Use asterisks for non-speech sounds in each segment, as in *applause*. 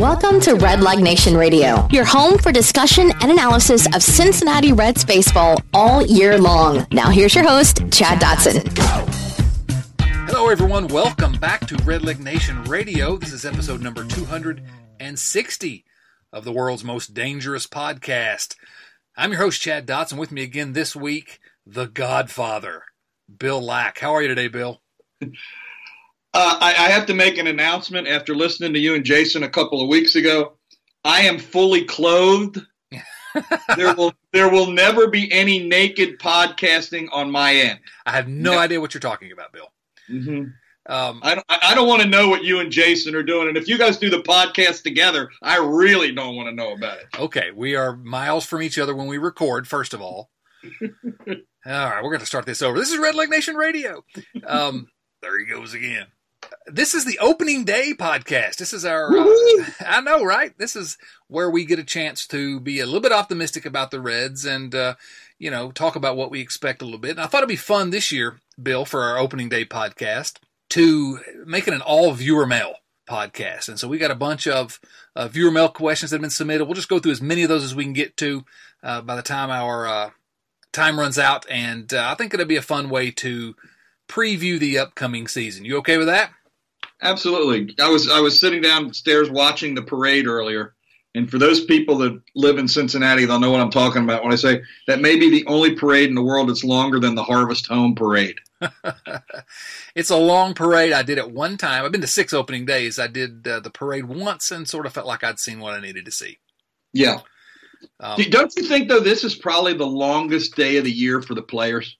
Welcome to Red Leg Nation Radio, your home for discussion and analysis of Cincinnati Reds baseball all year long. Now, here's your host, Chad Dotson. Hello, everyone. Welcome back to Red Leg Nation Radio. This is episode number 260 of the world's most dangerous podcast. I'm your host, Chad Dotson. With me again this week, the Godfather, Bill Lack. How are you today, Bill? *laughs* Uh, I, I, have to make an announcement after listening to you and Jason a couple of weeks ago. I am fully clothed. *laughs* there will there will never be any naked podcasting on my end. I have no, no. idea what you're talking about, Bill. Mm-hmm. Um, I don't, I don't want to know what you and Jason are doing, and if you guys do the podcast together, I really don't want to know about it. Okay, we are miles from each other when we record. First of all, *laughs* all right, we're going to start this over. This is Red Leg Nation Radio. Um, *laughs* there he goes again this is the opening day podcast. This is our, uh, I know, right? This is where we get a chance to be a little bit optimistic about the Reds and, uh, you know, talk about what we expect a little bit. And I thought it'd be fun this year, Bill, for our opening day podcast to make it an all viewer mail podcast. And so we got a bunch of uh, viewer mail questions that have been submitted. We'll just go through as many of those as we can get to uh, by the time our uh, time runs out. And uh, I think it'll be a fun way to preview the upcoming season. You okay with that? Absolutely. I was I was sitting downstairs watching the parade earlier, and for those people that live in Cincinnati, they'll know what I'm talking about when I say that may be the only parade in the world that's longer than the Harvest Home Parade. *laughs* *laughs* it's a long parade. I did it one time. I've been to six opening days. I did uh, the parade once and sort of felt like I'd seen what I needed to see. Yeah. Um, Don't you think though this is probably the longest day of the year for the players?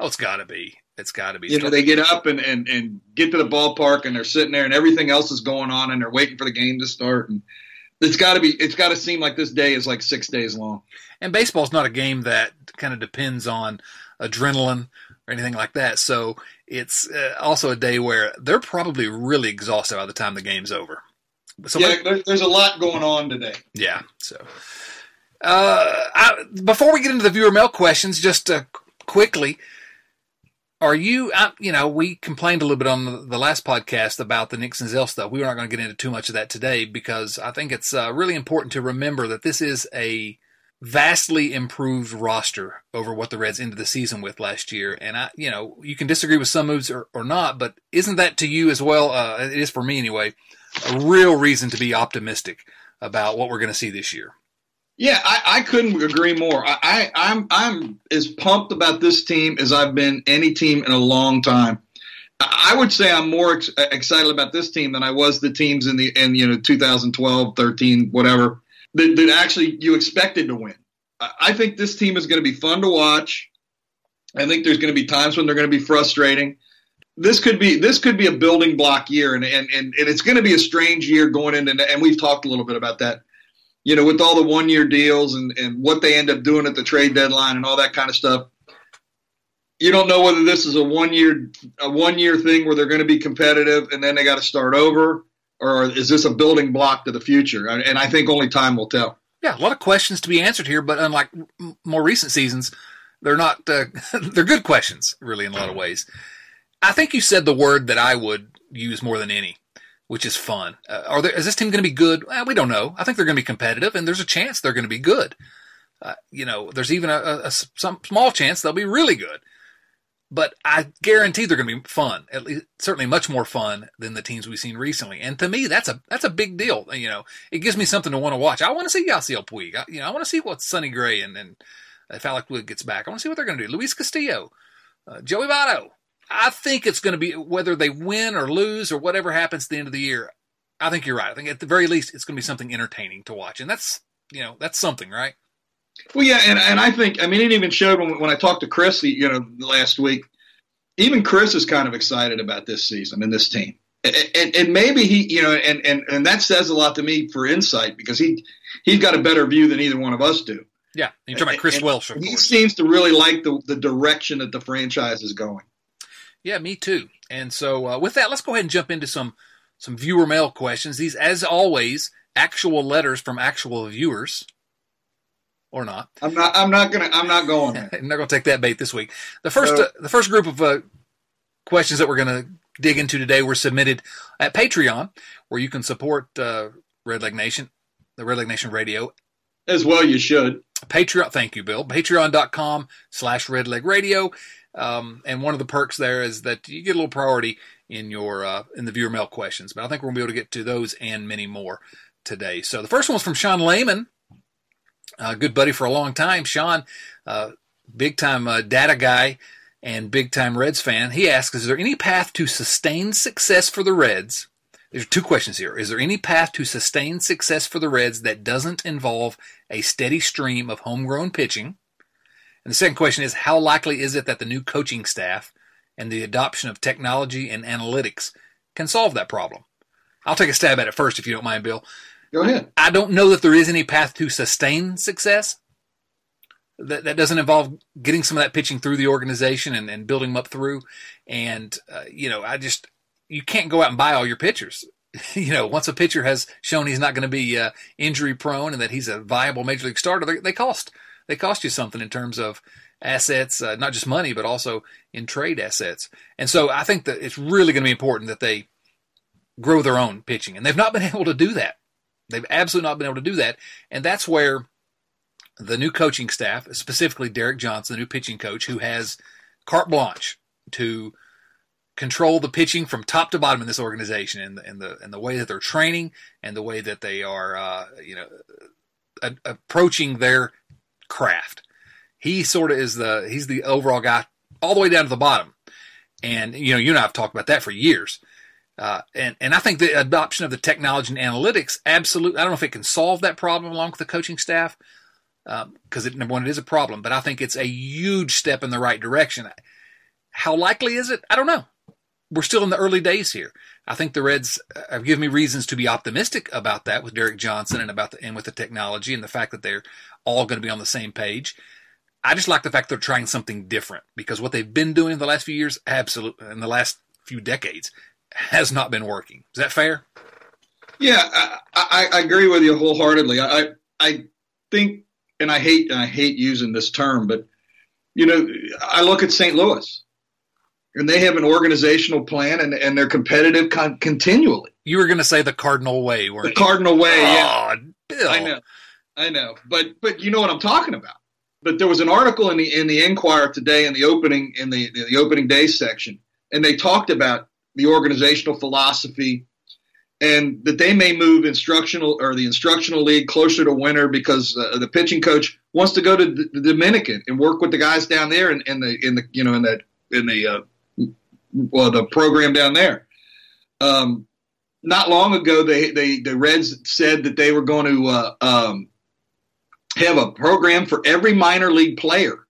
Oh, it's got to be. It's got to be. You know, they get up and, and, and get to the ballpark and they're sitting there and everything else is going on and they're waiting for the game to start and it's got to be. It's got to seem like this day is like six days long. And baseball's not a game that kind of depends on adrenaline or anything like that. So it's uh, also a day where they're probably really exhausted by the time the game's over. So yeah, there's, there's a lot going on today. Yeah. So uh, I, before we get into the viewer mail questions, just uh, quickly are you, you know, we complained a little bit on the, the last podcast about the Nick Senzel stuff. We are not going to get into too much of that today because I think it's uh, really important to remember that this is a vastly improved roster over what the Reds ended the season with last year. And I, you know, you can disagree with some moves or, or not, but isn't that to you as well? Uh, it is for me anyway, a real reason to be optimistic about what we're going to see this year. Yeah, I, I couldn't agree more. I, I, I'm I'm as pumped about this team as I've been any team in a long time. I would say I'm more ex- excited about this team than I was the teams in the in you know 2012, 13, whatever that, that actually you expected to win. I think this team is going to be fun to watch. I think there's going to be times when they're going to be frustrating. This could be this could be a building block year, and and and, and it's going to be a strange year going into. And we've talked a little bit about that you know, with all the one year deals and, and what they end up doing at the trade deadline and all that kind of stuff, you don't know whether this is a one year a one year thing where they're going to be competitive and then they got to start over, or is this a building block to the future? And I think only time will tell. Yeah, a lot of questions to be answered here, but unlike more recent seasons, they're not uh, *laughs* they're good questions really in a lot of ways. I think you said the word that I would use more than any which is fun. Uh, are there, is this team going to be good? Well, we don't know. I think they're going to be competitive, and there's a chance they're going to be good. Uh, you know, there's even a, a, a, some small chance they'll be really good. But I guarantee they're going to be fun. At least, certainly, much more fun than the teams we've seen recently. And to me, that's a that's a big deal. You know, it gives me something to want to watch. I want to see Yasiel Puig. I, you know, I want to see what Sonny Gray and, and if Alex Wood gets back. I want to see what they're going to do. Luis Castillo, uh, Joey Votto. I think it's going to be whether they win or lose or whatever happens at the end of the year. I think you're right. I think at the very least it's going to be something entertaining to watch, and that's you know that's something, right? Well, yeah, and and I think I mean it even showed when when I talked to Chris, you know, last week. Even Chris is kind of excited about this season and this team, and, and maybe he, you know, and and and that says a lot to me for insight because he he's got a better view than either one of us do. Yeah, you're talking about Chris Welsh. he seems to really like the the direction that the franchise is going. Yeah, me too. And so uh, with that, let's go ahead and jump into some some viewer mail questions. These, as always, actual letters from actual viewers, or not. I'm not. I'm not gonna. I'm not going. *laughs* I'm not gonna take that bait this week. The first, uh, the first group of uh, questions that we're gonna dig into today were submitted at Patreon, where you can support uh, Red Leg Nation, the Red Leg Nation Radio. As well, you should. Patreon, thank you, Bill. Patreon.com slash Red Leg Radio. Um, and one of the perks there is that you get a little priority in your uh, in the viewer mail questions. But I think we're gonna be able to get to those and many more today. So the first one's from Sean Lehman, a good buddy for a long time. Sean, uh, big time uh, data guy and big time Reds fan. He asks, "Is there any path to sustained success for the Reds?" There's two questions here. Is there any path to sustained success for the Reds that doesn't involve a steady stream of homegrown pitching? And the second question is how likely is it that the new coaching staff and the adoption of technology and analytics can solve that problem? I'll take a stab at it first if you don't mind, Bill. Go ahead. I don't know that there is any path to sustain success. That, that doesn't involve getting some of that pitching through the organization and, and building them up through. And, uh, you know, I just, you can't go out and buy all your pitchers. *laughs* you know, once a pitcher has shown he's not going to be uh, injury prone and that he's a viable major league starter, they, they cost they cost you something in terms of assets, uh, not just money, but also in trade assets. And so I think that it's really going to be important that they grow their own pitching, and they've not been *laughs* able to do that. They've absolutely not been able to do that, and that's where the new coaching staff, specifically Derek Johnson, the new pitching coach, who has carte blanche to control the pitching from top to bottom in this organization, and the and the and the way that they're training, and the way that they are, uh, you know, a, approaching their craft. He sort of is the he's the overall guy all the way down to the bottom. And you know, you and I have talked about that for years. Uh, and and I think the adoption of the technology and analytics absolutely. I don't know if it can solve that problem along with the coaching staff because um, number one, it is a problem. But I think it's a huge step in the right direction. How likely is it? I don't know. We're still in the early days here. I think the Reds uh, have given me reasons to be optimistic about that with Derek Johnson and about the and with the technology and the fact that they're all going to be on the same page. I just like the fact they're trying something different because what they've been doing in the last few years, absolutely, in the last few decades, has not been working. Is that fair? Yeah, I, I, I agree with you wholeheartedly. I, I think, and I hate, and I hate using this term, but you know, I look at St. Louis, and they have an organizational plan, and, and they're competitive con- continually. You were going to say the Cardinal way, weren't the you? Cardinal way. Oh, yeah, Bill. I know, I know, but but you know what I'm talking about. But there was an article in the in the Enquirer today in the opening in the the opening day section, and they talked about the organizational philosophy and that they may move instructional or the instructional league closer to winter because uh, the pitching coach wants to go to the Dominican and work with the guys down there in, in the in the you know in the in the uh, well the program down there. Um, not long ago, they, they the Reds said that they were going to uh, um, have a program for every minor league player.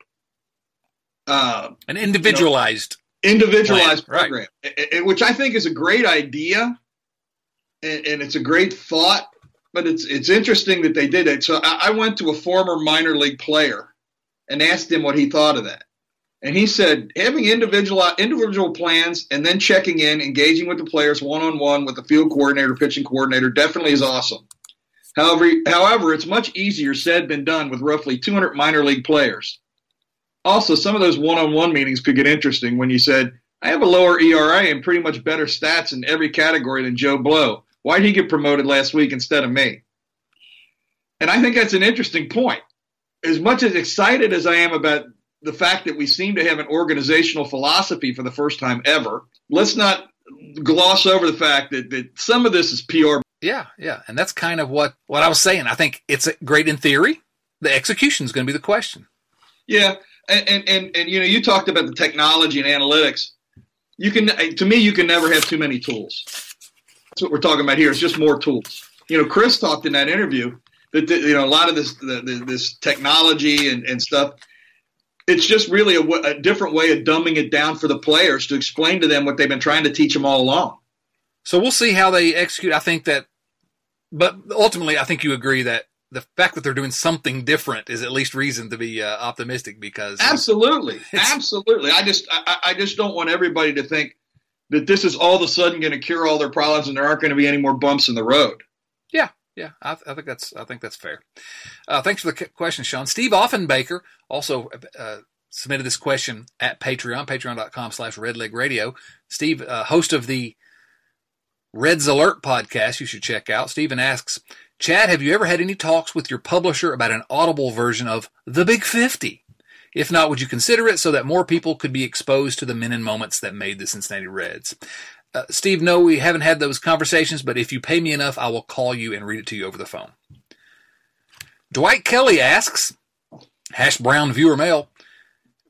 Uh, An individualized. You know, individualized plan, program, right. which I think is a great idea, and, and, it's a great thought. But it's it's interesting that they did it. So I, I went to a former minor league player and asked him what he thought of that. And he said having individual individual plans and then checking in, engaging with the players one on one with the field coordinator, pitching coordinator definitely is awesome. However, however, it's much easier said than done with roughly 200 minor league players. Also, some of those one on one meetings could get interesting when you said, I have a lower ERA and pretty much better stats in every category than Joe Blow. Why did he get promoted last week instead of me? And I think that's an interesting point. As much as excited as I am about the fact that we seem to have an organizational philosophy for the first time ever, let's not gloss over the fact that, that some of this is PR. Yeah, yeah. And that's kind of what, what I was saying. I think it's great in theory. The execution is going to be the question. Yeah. And, and, and, and, you know, you talked about the technology and analytics. You can, to me, you can never have too many tools. That's what we're talking about here. It's just more tools. You know, Chris talked in that interview that, you know, a lot of this, the, the, this technology and, and stuff, it's just really a, a, different way of dumbing it down for the players to explain to them what they've been trying to teach them all along. So we'll see how they execute. I think that, but ultimately, I think you agree that the fact that they're doing something different is at least reason to be uh, optimistic because absolutely, *laughs* absolutely. I just, I, I just don't want everybody to think that this is all of a sudden going to cure all their problems and there aren't going to be any more bumps in the road. Yeah, I, I, think that's I think that's fair. Uh, thanks for the question, Sean. Steve Offenbaker also uh, submitted this question at Patreon, patreon.com slash redlegradio. Steve, uh, host of the Reds Alert podcast you should check out. Stephen asks, Chad, have you ever had any talks with your publisher about an audible version of The Big 50? If not, would you consider it so that more people could be exposed to the men and moments that made the Cincinnati Reds? Uh, Steve, no, we haven't had those conversations, but if you pay me enough, I will call you and read it to you over the phone. Dwight Kelly asks, Hash Brown viewer mail,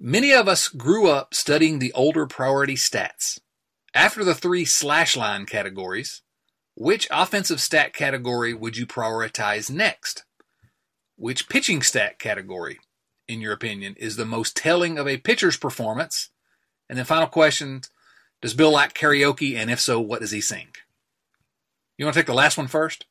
many of us grew up studying the older priority stats. After the three slash line categories, which offensive stat category would you prioritize next? Which pitching stat category, in your opinion, is the most telling of a pitcher's performance? And then final question, does Bill like karaoke? And if so, what does he sing? You want to take the last one first?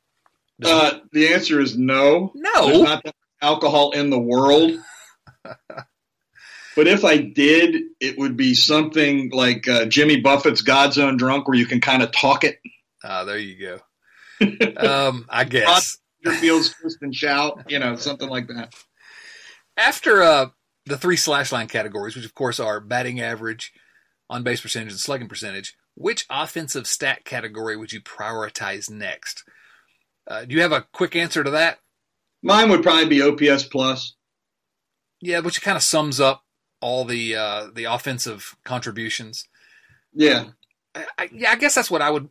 Uh, the answer is no. No. There's not that alcohol in the world. *laughs* but if I did, it would be something like uh, Jimmy Buffett's God's Own Drunk, where you can kind of talk it. Ah, there you go. *laughs* um, I guess. Feels twist and shout, you know, something like that. After uh, the three slash line categories, which of course are batting average, on base percentage, and slugging percentage, which offensive stat category would you prioritize next? Uh, do you have a quick answer to that? Mine would probably be OPS plus. Yeah, which kind of sums up all the uh, the offensive contributions. Yeah, I, yeah, I guess that's what I would.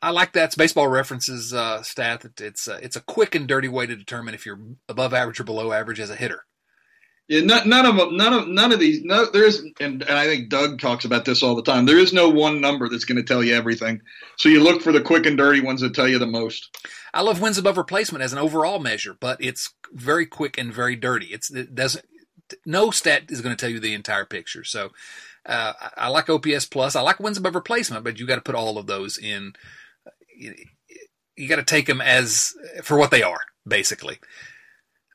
I like that. It's baseball references uh, stat. It's uh, it's a quick and dirty way to determine if you're above average or below average as a hitter. Yeah, none, of them, none of none of these. No, there is, and, and I think Doug talks about this all the time. There is no one number that's going to tell you everything. So you look for the quick and dirty ones that tell you the most. I love wins above replacement as an overall measure, but it's very quick and very dirty. It's it doesn't. No stat is going to tell you the entire picture. So uh, I like OPS plus. I like wins above replacement, but you got to put all of those in. You, you got to take them as for what they are, basically.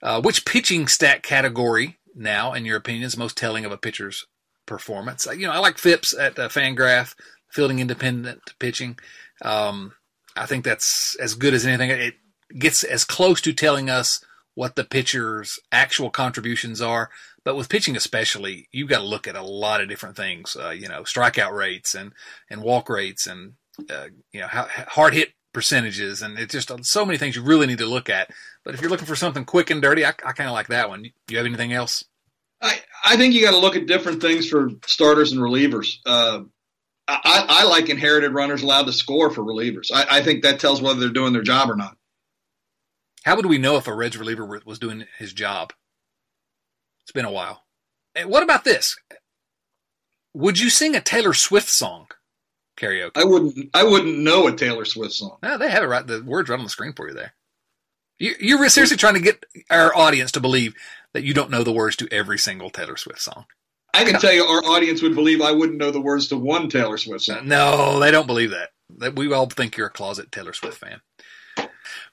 Uh, which pitching stat category now, in your opinion, is most telling of a pitcher's performance? You know, I like FIPS at uh, Fangraph, fielding independent pitching. Um, I think that's as good as anything. It gets as close to telling us what the pitcher's actual contributions are. But with pitching, especially, you've got to look at a lot of different things. Uh, you know, strikeout rates and and walk rates, and uh, you know, how, hard hit percentages, and it's just so many things you really need to look at. But if you're looking for something quick and dirty, I, I kind of like that one. Do You have anything else? I, I think you got to look at different things for starters and relievers. Uh, I, I, like inherited runners allowed to score for relievers. I, I, think that tells whether they're doing their job or not. How would we know if a Reds reliever was doing his job? It's been a while. And what about this? Would you sing a Taylor Swift song karaoke? I wouldn't. I wouldn't know a Taylor Swift song. No, they have it right. The words right on the screen for you there. You, you're seriously trying to get our audience to believe that you don't know the words to every single Taylor Swift song. I can tell you, our audience would believe I wouldn't know the words to one Taylor Swift song. No, they don't believe that. That we all think you're a closet Taylor Swift fan.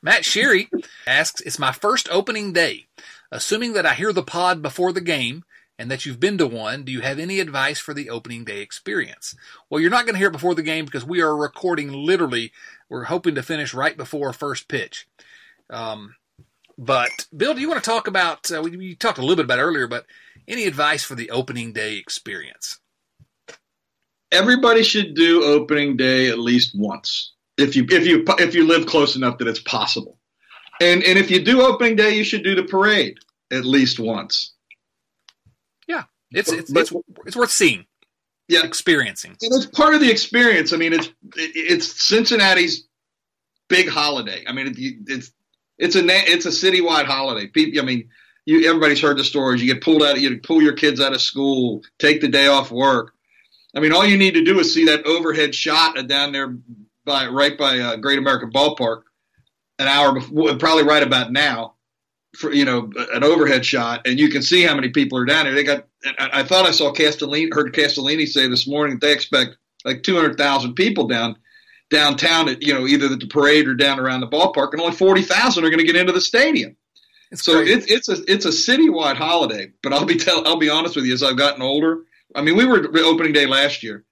Matt Sheary *laughs* asks, "It's my first opening day. Assuming that I hear the pod before the game." And that you've been to one, do you have any advice for the opening day experience? Well, you're not going to hear it before the game because we are recording literally. We're hoping to finish right before first pitch. Um, but Bill, do you want to talk about? Uh, we, we talked a little bit about earlier, but any advice for the opening day experience? Everybody should do opening day at least once, if you if you if you live close enough that it's possible. And and if you do opening day, you should do the parade at least once. It's it's but, it's, it's worth seeing. Yeah, experiencing. And it's part of the experience. I mean, it's it's Cincinnati's big holiday. I mean, it's it's a it's a citywide holiday. People, I mean, you everybody's heard the stories. You get pulled out, you pull your kids out of school, take the day off work. I mean, all you need to do is see that overhead shot down there by right by uh, Great American Ballpark, an hour before, probably right about now, for you know an overhead shot, and you can see how many people are down there. They got. I, I thought I saw Castellini, heard Castellini say this morning that they expect like two hundred thousand people down downtown at you know either at the parade or down around the ballpark, and only forty thousand are going to get into the stadium. It's so it's it's a it's a citywide holiday. But I'll be tell I'll be honest with you, as I've gotten older, I mean, we were opening day last year.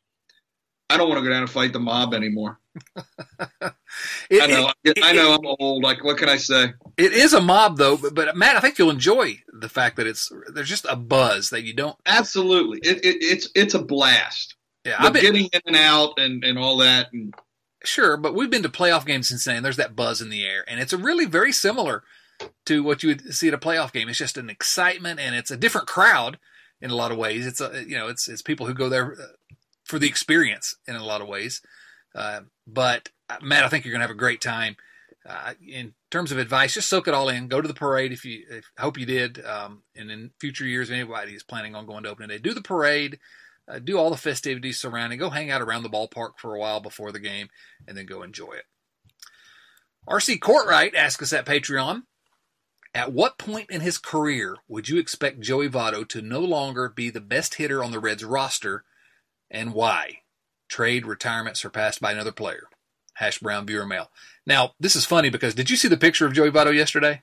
I don't want to go down and fight the mob anymore. *laughs* it, I know, it, I know, I'm old. Like, what can I say? It is a mob, though. But, but, Matt, I think you'll enjoy the fact that it's there's just a buzz that you don't. Absolutely, it, it's it's a blast. Yeah, I've been, getting in and out and and all that, and Sure, but we've been to playoff games since then. There's that buzz in the air, and it's a really very similar to what you would see at a playoff game. It's just an excitement, and it's a different crowd in a lot of ways. It's a you know it's it's people who go there uh, for the experience in a lot of ways. Uh, but uh, Matt, I think you're going to have a great time. Uh, in terms of advice, just soak it all in. Go to the parade if you. If, hope you did. Um, and in future years, anybody is planning on going to opening day, do the parade. Uh, do all the festivities surrounding. Go hang out around the ballpark for a while before the game, and then go enjoy it. RC Courtright asked us at Patreon at what point in his career would you expect Joey Votto to no longer be the best hitter on the Reds roster and why? Trade, retirement, surpassed by another player. Hash Brown Viewer Mail. Now, this is funny because did you see the picture of Joey Votto yesterday?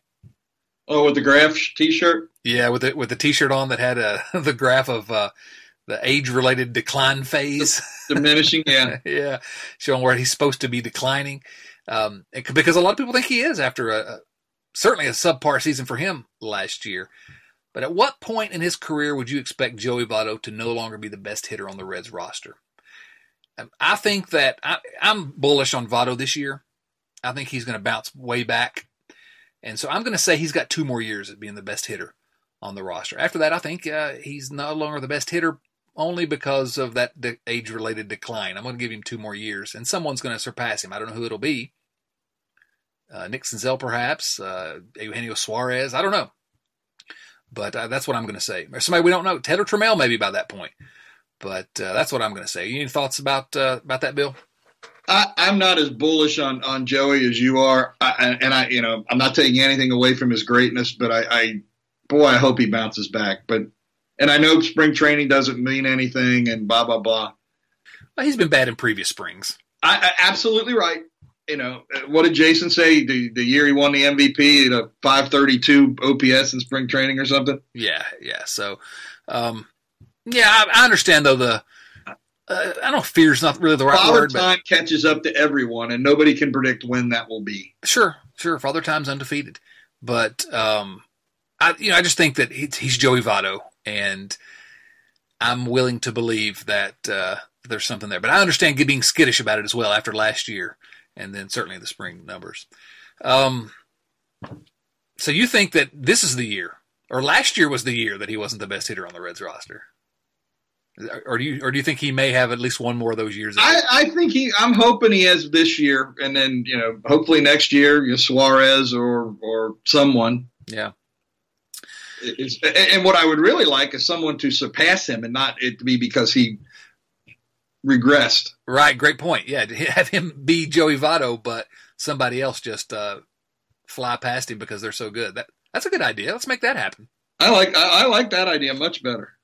Oh, with the graph T-shirt. Yeah, with it with the T-shirt on that had uh, *laughs* the graph of uh, the age-related decline phase, diminishing. Yeah, *laughs* yeah, showing where he's supposed to be declining. Um, because a lot of people think he is after a, a certainly a subpar season for him last year. But at what point in his career would you expect Joey Votto to no longer be the best hitter on the Reds roster? I think that I, am bullish on Votto this year. I think he's going to bounce way back. And so I'm going to say he's got two more years of being the best hitter on the roster. After that, I think uh, he's no longer the best hitter only because of that de- age related decline. I'm going to give him two more years, and someone's going to surpass him. I don't know who it'll be uh, Nick perhaps, uh, Eugenio Suarez. I don't know. But uh, that's what I'm going to say. Somebody we don't know. Taylor Trammell, maybe by that point. But uh, that's what I'm going to say. Any thoughts about uh, about that, Bill? I, am not as bullish on, on Joey as you are, I, and I, you know, I'm not taking anything away from his greatness, but I, I, boy, I hope he bounces back. But, and I know spring training doesn't mean anything, and blah blah blah. Well, he's been bad in previous springs. I, I absolutely right, you know, what did Jason say? The the year he won the MVP at a 532 OPS in spring training or something? Yeah, yeah. So, um, yeah, I, I, understand though the. Uh, I don't fear is not really the right word. Father. Time but, catches up to everyone, and nobody can predict when that will be. Sure, sure. Father Time's undefeated, but um, I you know I just think that he's, he's Joey Votto, and I'm willing to believe that uh, there's something there. But I understand being skittish about it as well after last year and then certainly the spring numbers. Um, so you think that this is the year, or last year was the year that he wasn't the best hitter on the Reds roster? Or do you, or do you think he may have at least one more of those years? I, I, think he. I'm hoping he has this year, and then you know, hopefully next year, you know, Suarez or or someone. Yeah. It's, and what I would really like is someone to surpass him, and not it to be because he regressed. Right, great point. Yeah, *laughs* have him be Joey Votto, but somebody else just uh, fly past him because they're so good. That that's a good idea. Let's make that happen. I like I, I like that idea much better.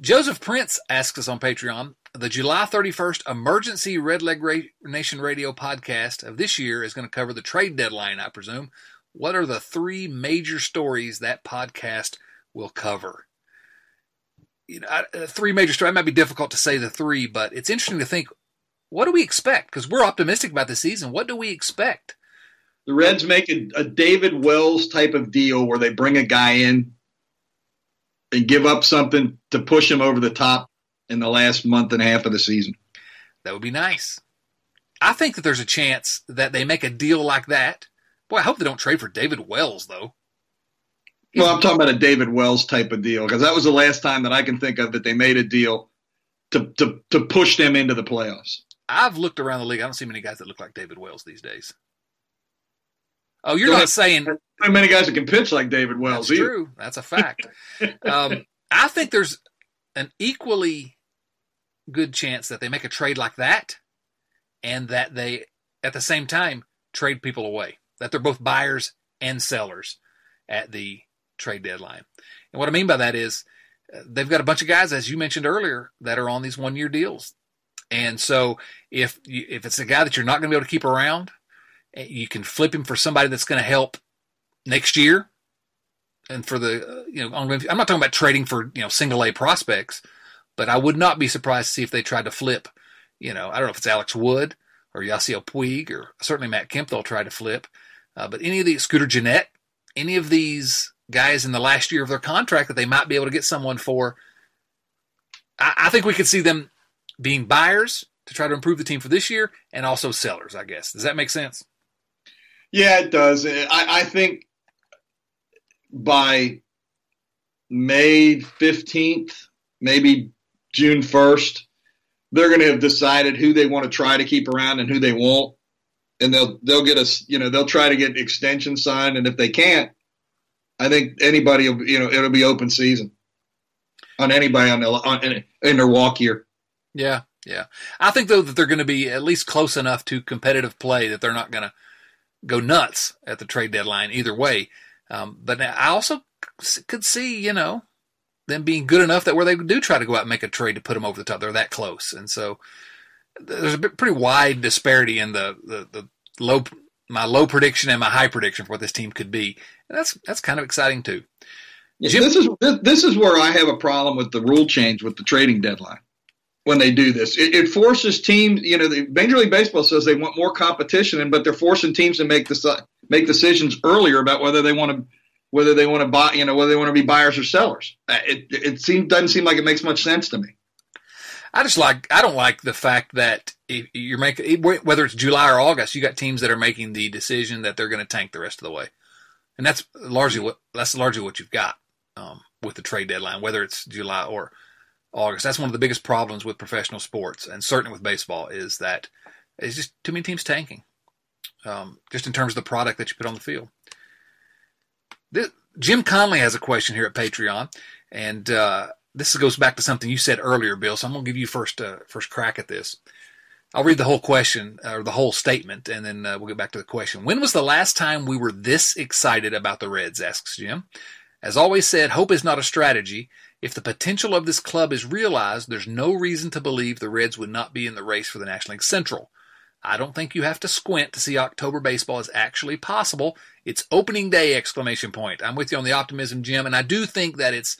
Joseph Prince asks us on Patreon. The July 31st emergency Red Leg Ra- Nation Radio podcast of this year is going to cover the trade deadline, I presume. What are the three major stories that podcast will cover? you know, uh, three major stories. It might be difficult to say the three, but it's interesting to think what do we expect? Because we're optimistic about the season. What do we expect? The Reds make a, a, David Wells type of deal where they bring a guy in and give up something to push him over the top in the last month and a half of the season. That would be nice. I think that there's a chance that they make a deal like that. Boy, I hope they don't trade for David Wells, though. Well, I'm talking about a David Wells type of deal because that was the last time that I can think of that they made a deal to to to push them into the playoffs. I've looked around the league. I don't see many guys that look like David Wells these days. Oh, you're not saying how many guys that can pitch like David Wells. That's true. That's a fact. um, I think there's an equally good chance that they make a trade like that, and that they, at the same time, trade people away. That they're both buyers and sellers at the trade deadline. And what I mean by that is uh, they've got a bunch of guys, as you mentioned earlier, that are on these one year deals. And so if you, if it's a guy that you're not going to be able to keep around, you can flip him for somebody that's going to help next year. And for the you know, I'm not talking about trading for you know single A prospects, but I would not be surprised to see if they tried to flip. You know, I don't know if it's Alex Wood or Yasiel Puig or certainly Matt Kemp. They'll try to flip, uh, but any of the Scooter Gennett, any of these guys in the last year of their contract that they might be able to get someone for. I, I think we could see them being buyers to try to improve the team for this year, and also sellers. I guess does that make sense? Yeah, it does. I, I think by May fifteenth, maybe June first, they're going to have decided who they want to try to keep around and who they won't, and they'll they'll get us. You know, they'll try to get extension signed, and if they can't, I think anybody, will, you know, it'll be open season on anybody on, on in, in their walk year. Yeah, yeah. I think though that they're going to be at least close enough to competitive play that they're not going to go nuts at the trade deadline either way. Um, but I also could see, you know, them being good enough that where they do try to go out and make a trade to put them over the top. They're that close, and so there's a pretty wide disparity in the, the, the low my low prediction and my high prediction for what this team could be. And that's that's kind of exciting too. Jim, this is this is where I have a problem with the rule change with the trading deadline when they do this. It, it forces teams. You know, the Major League Baseball says they want more competition, but they're forcing teams to make this make decisions earlier about whether they want to whether they want to buy. You know, whether they want to be buyers or sellers. Uh, it it seems doesn't seem like it makes much sense to me. I just like I don't like the fact that you're making whether it's July or August, you got teams that are making the decision that they're going to tank the rest of the way, and that's largely what that's largely what you've got um, with the trade deadline, whether it's July or August. That's one of the biggest problems with professional sports, and certainly with baseball, is that it's just too many teams tanking, um, just in terms of the product that you put on the field. This, Jim Conley has a question here at Patreon, and uh, this goes back to something you said earlier, Bill. So I'm going to give you first uh, first crack at this. I'll read the whole question or the whole statement, and then uh, we'll get back to the question. When was the last time we were this excited about the Reds? asks Jim. As always said, hope is not a strategy. If the potential of this club is realized, there's no reason to believe the Reds would not be in the race for the National League Central. I don't think you have to squint to see October baseball is actually possible. It's opening day exclamation point. I'm with you on the optimism, Jim, and I do think that it's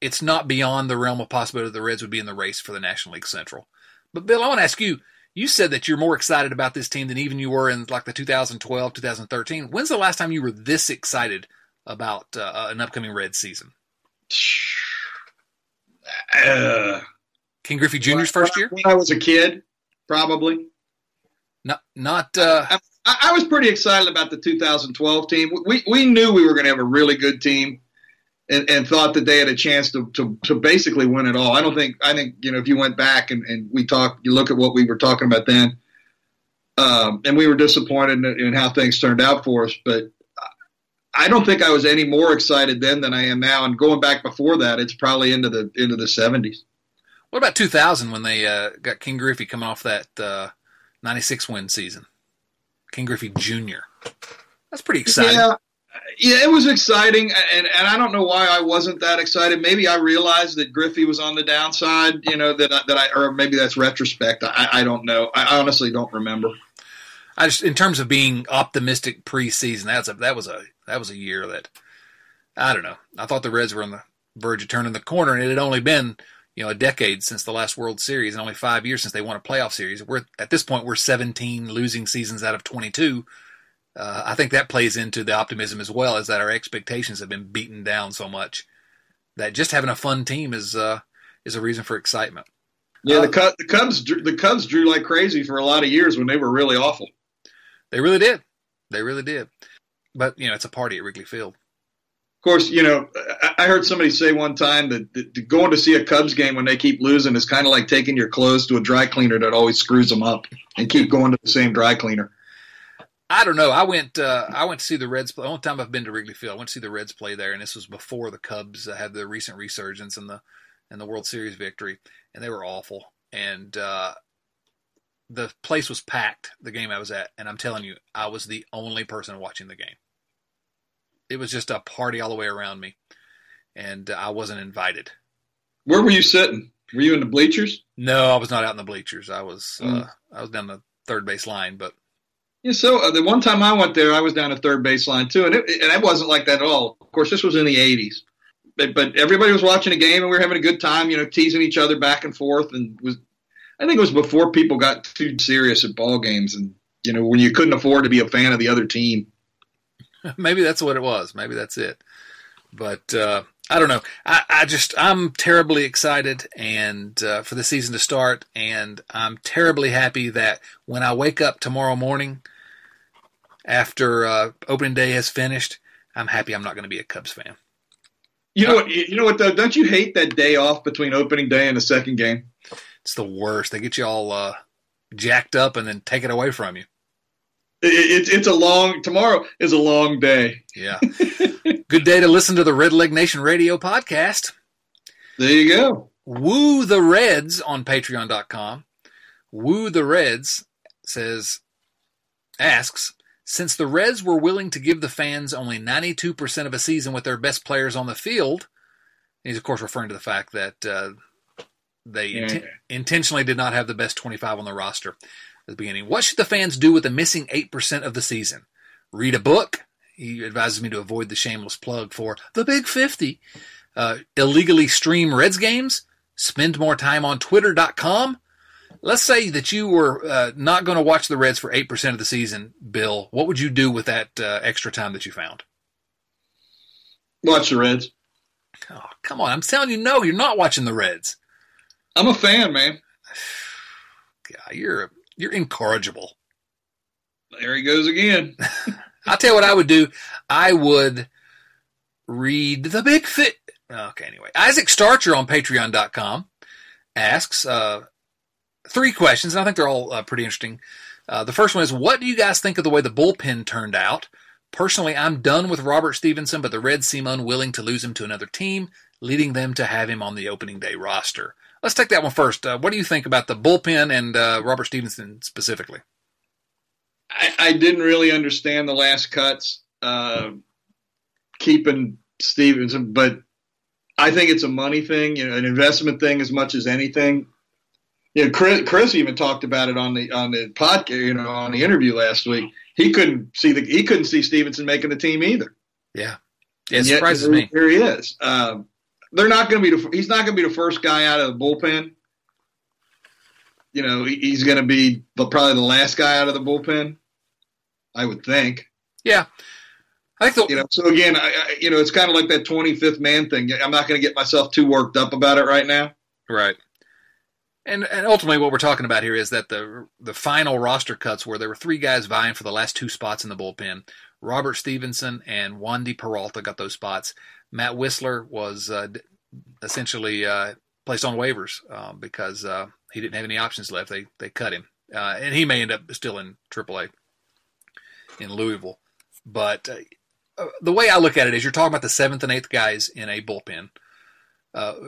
it's not beyond the realm of possibility the Reds would be in the race for the National League Central. But Bill, I want to ask you. You said that you're more excited about this team than even you were in like the 2012, 2013. When's the last time you were this excited about uh, an upcoming Red season? Uh, Ken Griffey Jr.'s first year. When I was a kid, probably. Not, not. Uh, I, I, was pretty excited about the 2012 team. We we knew we were going to have a really good team and, and thought that they had a chance to, to, to basically win it all. I don't think I think you know if you went back and, and we talk, you look at what we were talking about then, um, and we were disappointed in, in, how things turned out for us. But I don't think I was any more excited then than I am now. And going back before that, it's probably into the into the seventies. What about 2000 when they uh, got Ken Griffey coming off that uh, 96 win season? Ken Griffey Jr. That's pretty exciting. Yeah, yeah, it was exciting, and and I don't know why I wasn't that excited. Maybe I realized that Griffey was on the downside. You know that I, that I or maybe that's retrospect. I, I don't know. I honestly don't remember. I just in terms of being optimistic preseason, that's a that was a that was a year that I don't know. I thought the Reds were on the verge of turning the corner, and it had only been you know a decade since the last World Series, and only five years since they won a playoff series. We're at this point we're 17 losing seasons out of 22 uh, I think that plays into the optimism as well, as that our expectations have been beaten down so much that just having a fun team is uh, is a reason for excitement. Yeah, the, uh, the Cubs the Cubs drew like crazy for a lot of years when they were really awful. They really did. They really did. But you know, it's a party at Wrigley Field. Of course, you know, I heard somebody say one time that, going to see a Cubs game when they keep losing is kind of like taking your clothes to a dry cleaner that always screws them up and keep going to the same dry cleaner. I don't know. I went. Uh, I went to see the Reds. play. The only time I've been to Wrigley Field, I went to see the Reds play there, and this was before the Cubs had the recent resurgence and the and the World Series victory, and they were awful. And uh, the place was packed. The game I was at, and I'm telling you, I was the only person watching the game. It was just a party all the way around me, and I wasn't invited. Where were you sitting? Were you in the bleachers? No, I was not out in the bleachers. I was mm. uh, I was down the third base line, but yeah, so uh, the one time I went there, I was down at third baseline too, and it, and it wasn't like that at all. Of course, this was in the '80s, but, but everybody was watching a game and we were having a good time, you know, teasing each other back and forth. And was I think it was before people got too serious at ball games, and you know, when you couldn't afford to be a fan of the other team. *laughs* Maybe that's what it was. Maybe that's it. But uh, I don't know. I, I just I'm terribly excited and uh, for the season to start, and I'm terribly happy that when I wake up tomorrow morning after uh, opening day has finished, I'm happy I'm not going to be a Cubs fan. You know what? You know what? Though, don't you hate that day off between opening day and the second game? It's the worst. They get you all uh, jacked up and then take it away from you. It, it, it's a long. Tomorrow is a long day. Yeah. Good day to listen to the Red Leg Nation Radio podcast. There you go. Woo the Reds on Patreon.com. Woo the Reds says asks since the Reds were willing to give the fans only 92% of a season with their best players on the field, he's of course referring to the fact that uh, they Yeah. inten- intentionally did not have the best 25 on the roster at the beginning. What should the fans do with the missing 8% of the season? Read a book? He advises me to avoid the shameless plug for the Big 50. Uh, illegally stream Reds games? Spend more time on Twitter.com? Let's say that you were uh, not going to watch the Reds for 8% of the season, Bill. What would you do with that uh, extra time that you found? Watch the Reds. Oh, come on. I'm telling you, no, you're not watching the Reds. I'm a fan, man. *sighs* God, you're you're incorrigible. There he goes again. *laughs* I'll tell you what I would do. I would read the big fit. Okay, anyway. Isaac Starcher on patreon.com asks uh, three questions, and I think they're all uh, pretty interesting. Uh, the first one is What do you guys think of the way the bullpen turned out? Personally, I'm done with Robert Stephenson, but the Reds seem unwilling to lose him to another team, leading them to have him on the opening day roster. Let's take that one first. Uh, what do you think about the bullpen and uh, Robert Stephenson specifically? I, I didn't really understand the last cuts, uh, keeping Stephenson, but I think it's a money thing, you know, an investment thing as much as anything. You know, Chris, Chris even talked about it on the on the podcast, you know, on the interview last week. He couldn't see the he couldn't see Stephenson making the team either. Yeah. It yet, surprises here, me. Here he is. Um, they're not going to be. The, he's not going to be the first guy out of the bullpen. You know, he- he's going to be the, probably the last guy out of the bullpen. I would think. Yeah. I think the, You know, so again, I, I, you know, it's kind of like that 25th man thing. I'm not going to get myself too worked up about it right now. Right. And and ultimately, what we're talking about here is that the the final roster cuts where there were three guys vying for the last two spots in the bullpen. Robert Stephenson and Wandy Peralta got those spots. Matt Wisler was uh, essentially uh, placed on waivers uh, because he didn't have any options left. They they cut him, uh, and he may end up still in AAA in Louisville. But uh, uh, the way I look at it is, you're talking about the seventh and eighth guys in a bullpen.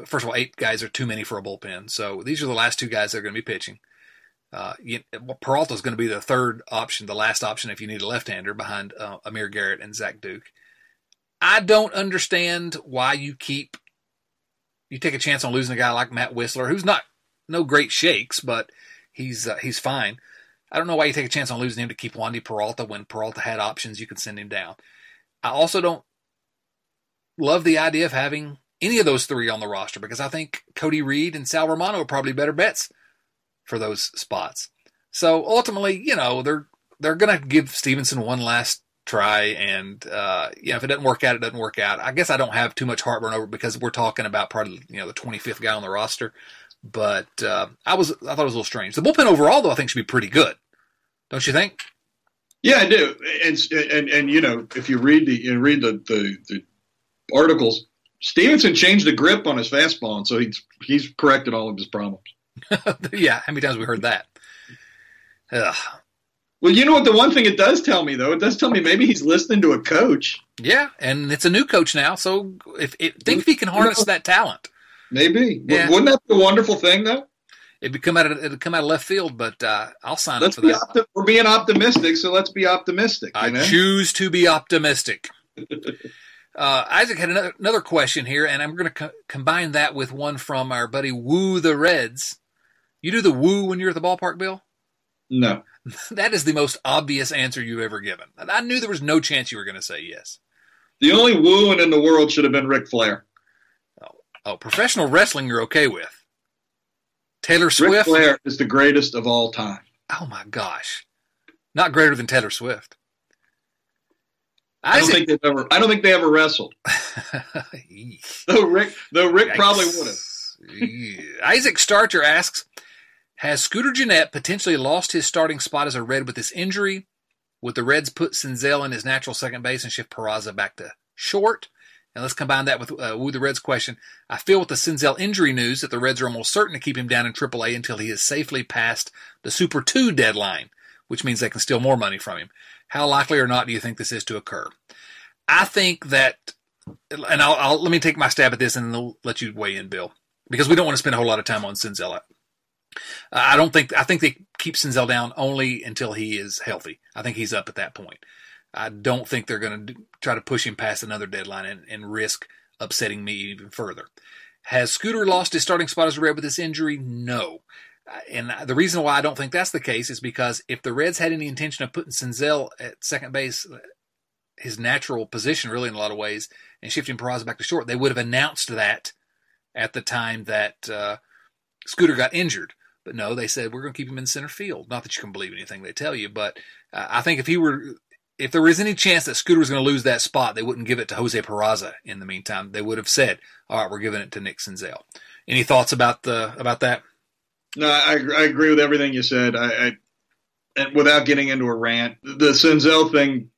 First of all, eight guys are too many for a bullpen. So these are the last two guys that are going to be pitching. Uh, you, Peralta is going to be the third option, the last option if you need a left-hander behind uh, Amir Garrett and Zach Duke. I don't understand why you keep you take a chance on losing a guy like Matt Wisler, who's not no great shakes, but he's uh, he's fine. I don't know why you take a chance on losing him to keep Wandy Peralta when Peralta had options. You could send him down. I also don't love the idea of having any of those three on the roster because I think Cody Reed and Sal Romano are probably better bets for those spots. So ultimately, you know, they're they're going to give Stephenson one last try, and uh, if it doesn't work out, it doesn't work out. I guess I don't have too much heartburn over because we're talking about probably you know the 25th guy on the roster. But uh, I was I thought it was a little strange. The bullpen overall, though, I think should be pretty good. Don't you think? Yeah, I do. And and and you know, if you read the you read the, the the articles, Stephenson changed the grip on his fastball, and so he's he's corrected all of his problems. *laughs* yeah, how many times have we heard that? Ugh. Well, you know what? The one thing it does tell me, though, it does tell me maybe he's listening to a coach. Yeah, and it's a new coach now, so if, if think if he can harness that talent, Maybe. Yeah. Wouldn't that be a wonderful thing, though? it'd come out of it'd come out of left field. But uh, I'll sign Let's up for that. opti- we're being optimistic, so let's be optimistic. I know? choose to be optimistic. *laughs* Uh, Isaac had another, another question here, and I'm going to co- combine that with one from our buddy Woo the Reds. You do the woo when you're at the ballpark, Bill? No. *laughs* That is the most obvious answer you've ever given. I knew there was no chance you were going to say yes. The only wooing in the world should have been Ric Flair. Oh, oh professional wrestling you're okay with. Taylor Swift. Ric? Flair is the greatest of all time. Oh my gosh. Not greater than Taylor Swift. I don't think they've ever. I don't think they ever wrestled. *laughs* though Rick, though Rick Yikes. probably would have. Isaac Starcher asks, has Scooter Gennett potentially lost his starting spot as a Red with this injury? Would the Reds put Senzel in his natural second base and shift Peraza back to short? And let's combine that with uh, Woo the Reds question. I feel with the Senzel injury news that the Reds are almost certain to keep him down in AAA until he is safely past the Super 2 deadline, which means they can steal more money from him. How likely or not do you think this is to occur? I think that, and I'll, I'll let me take my stab at this and let you weigh in, Bill, because we don't want to spend a whole lot of time on Senzel. I don't think I think they keep Senzel down only until he is healthy. I think he's up at that point. I don't think they're going to try to push him past another deadline and, and risk upsetting me even further. Has Scooter lost his starting spot as a Red with this injury? No. And the reason why I don't think that's the case is because if the Reds had any intention of putting Senzel at second base, his natural position, really in a lot of ways, and shifting Peraza back to short, they would have announced that at the time that uh, Scooter got injured. But no, they said we're going to keep him in center field. Not that you can believe anything they tell you, but uh, I think if he were, if there was any chance that Scooter was going to lose that spot, they wouldn't give it to Jose Peraza. In the meantime, they would have said, "All right, we're giving it to Nick Senzel." Any thoughts about the about that? No, I, I agree with everything you said. I, I and without getting into a rant, the Senzel thing.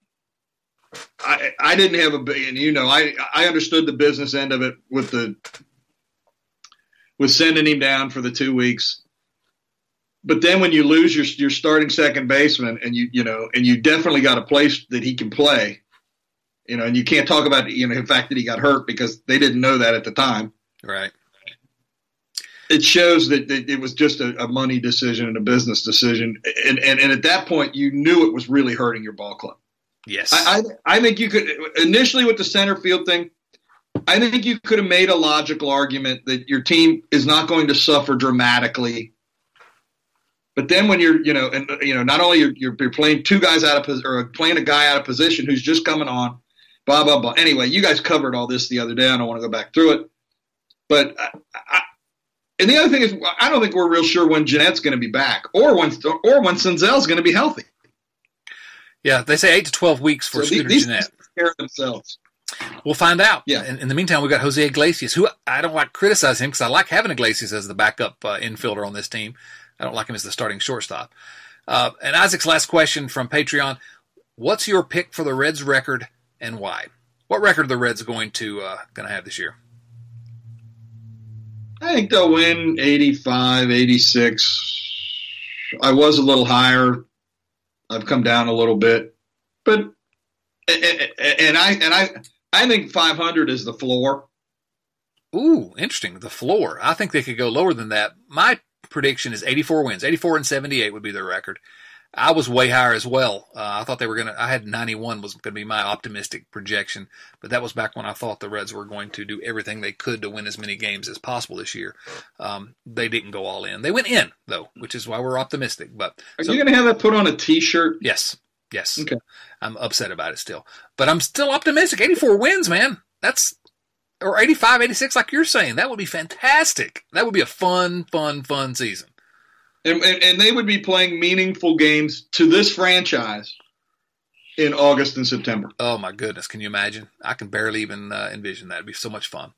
I I didn't have a and you know I I understood the business end of it with the with sending him down for the two weeks but then when you lose your your starting second baseman and you you know and you definitely got a place that he can play, you know, and you can't talk about you know the fact that he got hurt because they didn't know that at the time. Right. It shows that, that it was just a, a, money decision and a business decision, and, and and at that point you knew it was really hurting your ball club. Yes, I, I, I think you could initially with the center field thing. I think you could have made a logical argument that your team is not going to suffer dramatically but then when you're, you know, and you know, not only you're, you're, you're playing two guys out of or playing a guy out of position who's just coming on, blah blah blah. Anyway, you guys covered all this the other day. I don't want to go back through it, but I, I, and the other thing is, I don't think we're real sure when Gennett's going to be back, or when or when Senzel's going to be healthy. Yeah, they say eight to twelve weeks for so Scooter these Gennett. Care themselves. We'll find out. Yeah. In, in, the meantime, we've got Jose Iglesias, who I don't like criticize him because I like having Iglesias as the backup uh, infielder on this team. I don't like him as the starting shortstop. Uh, and Isaac's last question from Patreon: What's your pick for the Reds record and why? What record are the Reds going to uh, going to have this year? I think they'll win 85, 86. I was a little higher. I've come down a little bit, but and I and I I think 500 is the floor. Ooh, interesting. The floor. I think they could go lower than that. My prediction is 84 wins. 84 and 78 would be their record. I was way higher as well. Uh, I thought they were going to, I had 91 was going to be my optimistic projection, but that was back when I thought the Reds were going to do everything they could to win as many games as possible this year. Um, they didn't go all in. They went in, though, which is why we're optimistic. But Are so, you going to have that put on a t shirt? Yes. Yes. Okay. I'm upset about it still, but I'm still optimistic. 84 wins, man. That's or 85, 86, like you're saying. That would be fantastic. That would be a fun, fun, fun season. And, and, and they would be playing meaningful games to this franchise in August and September. Oh my goodness! Can you imagine? I can barely even uh, envision that. It'd be so much fun.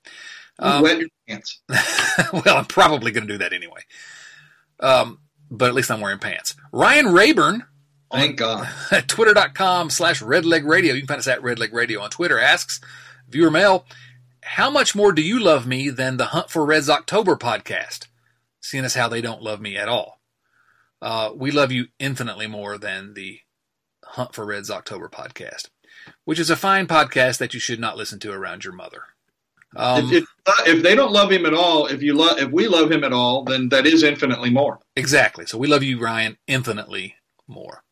Um, wet your pants. *laughs* well, I'm probably going to do that anyway. Um, but at least I'm wearing pants. Ryan Rayburn. Thank on, God. *laughs* Twitter.com slash Redleg Radio. You can find us at Redleg Radio on Twitter. Asks viewer mail how much more do you love me than the Hunt for Reds October podcast? Seeing as how they don't love me at all. Uh, we love you infinitely more than the Hunt for Reds October podcast, which is a fine podcast that you should not listen to around your mother. Um, if, if, if, they don't love him at all, if you love, if we love him at all, then that is infinitely more. Exactly. So we love you, Ryan, infinitely more.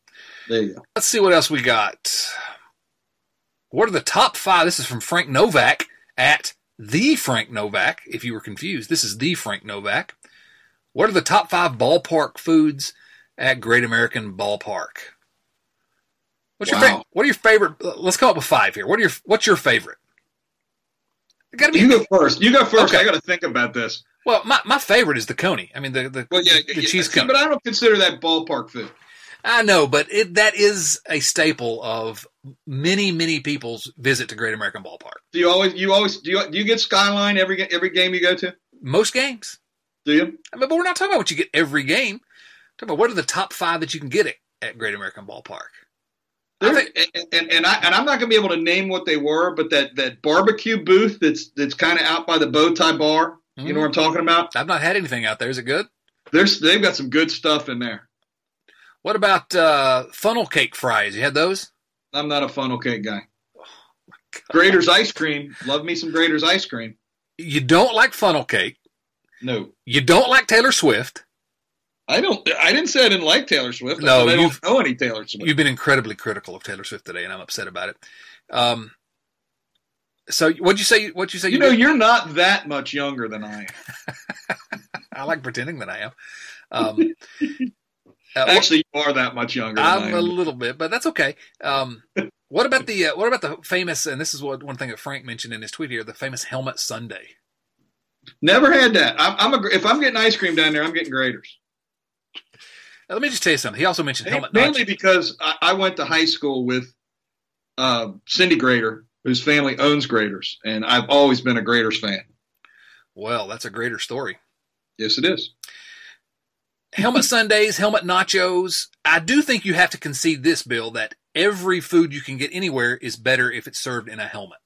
There you go. Let's see what else we got. What are the top five? This is from Frank Novak at the Frank Novak. If you were confused, this is the Frank Novak. What are the top five ballpark foods at Great American Ballpark? What's wow. your fa- what are your favorite? Let's come up with five here. What are your what's your favorite? You go first. You go first. Okay. I got to think about this. Well, my, my favorite is the coney. I mean the the, well, yeah, the, the yeah, cheese coney. But I don't consider that ballpark food. I know, but it, that is a staple of many, many people's visit to Great American Ballpark. Do you always, you always, do you, do you get Skyline every every game you go to? Most games. Do you? I mean, but we're not talking about what you get every game. We're talking about what are the top five that you can get at, at Great American Ballpark. Think, and, and, and, I and I'm not going to be able to name what they were, but that, that barbecue booth that's that's kind of out by the bow tie bar. Mm-hmm. You know what I'm talking about? I've not had anything out there. Is it good? There's they've got some good stuff in there. What about uh, funnel cake fries? You had those? I'm not a funnel cake guy. Oh Graeter's ice cream. Love me some Graeter's ice cream. You don't like funnel cake. No. You don't like Taylor Swift. I don't. I didn't say I didn't like Taylor Swift. No, I don't know any Taylor Swift. You've been incredibly critical of Taylor Swift today, and I'm upset about it. Um, so what'd you say? What'd you say? You, you know, did? you're not that much younger than I am. *laughs* I like pretending that I am. Um, *laughs* Actually, you are that much younger. I'm a little bit, but that's okay. Um, *laughs* what about the uh, what about the famous? And this is what one thing that Frank mentioned in his tweet here: the famous helmet sundae. Never had that. I'm, I'm a, if I'm getting ice cream down there, I'm getting Graeter's. Now, let me just tell you something. He also mentioned helmet. Mainly because I, I, went to high school with uh, Cindy Graeter, whose family owns Graeter's, and I've always been a Graeter's fan. Well, that's a greater story. Yes, it is. Helmet sundaes, helmet nachos. I do think you have to concede this, Bill, that every food you can get anywhere is better if it's served in a helmet.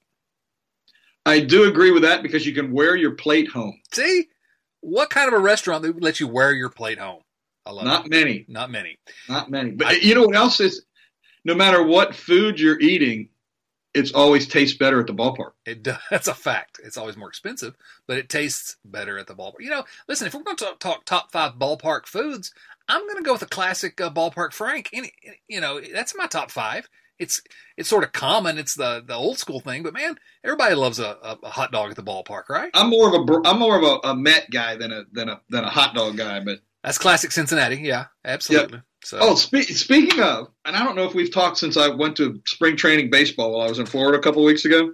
I do agree with that because you can wear your plate home. See, what kind of a restaurant that lets you wear your plate home? I love Not it. many. Not many. Not many. But I, you know what else is? No matter what food you're eating, it's always tastes better at the ballpark. It does. *laughs* That's a fact. It's always more expensive, but it tastes better at the ballpark. You know, listen, if we're going to talk, talk top five ballpark foods, I'm going to go with a classic uh, ballpark Frank. Any, you know, that's my top five it's it's sort of common. It's the the old school thing, but man, everybody loves a, a, a hot dog at the ballpark, right? I'm more of a I'm more of a, a, Mett guy than a than a than a hot dog guy, but that's classic Cincinnati. Yeah, absolutely. Yep. So. Oh, spe- speaking of, and I don't know if we've talked since I went to spring training baseball while I was in Florida a couple weeks ago.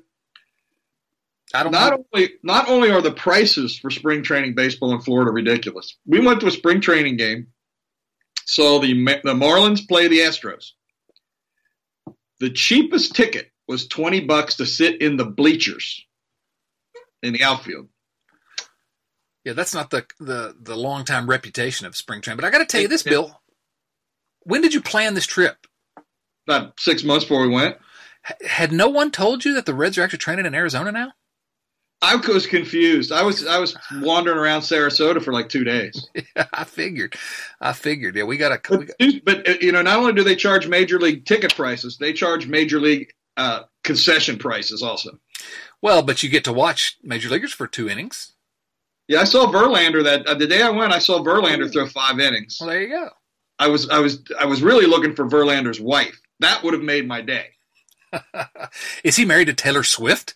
I don't not know. only not only are the prices for spring training baseball in Florida ridiculous. We went to a spring training game, saw the the Marlins play the Astros. The cheapest ticket was 20 bucks to sit in the bleachers in the outfield. Yeah, that's not the the the long time reputation of spring training. But I got to tell you this, Bill. When did you plan this trip? About six months before we went. H- had no one told you that the Reds are actually training in Arizona now? I was confused. I was I was wandering around Sarasota for like two days. *laughs* Yeah, I figured. I figured. Yeah, we got to. But, but, you know, not only do they charge major league ticket prices, they charge major league uh, concession prices also. Well, but you get to watch major leaguers for two innings. Yeah, I saw Verlander that uh, the day I went. I saw Verlander throw five innings. Well, there you go. I was I was I was really looking for Verlander's wife. That would have made my day. *laughs* Is he married to Taylor Swift?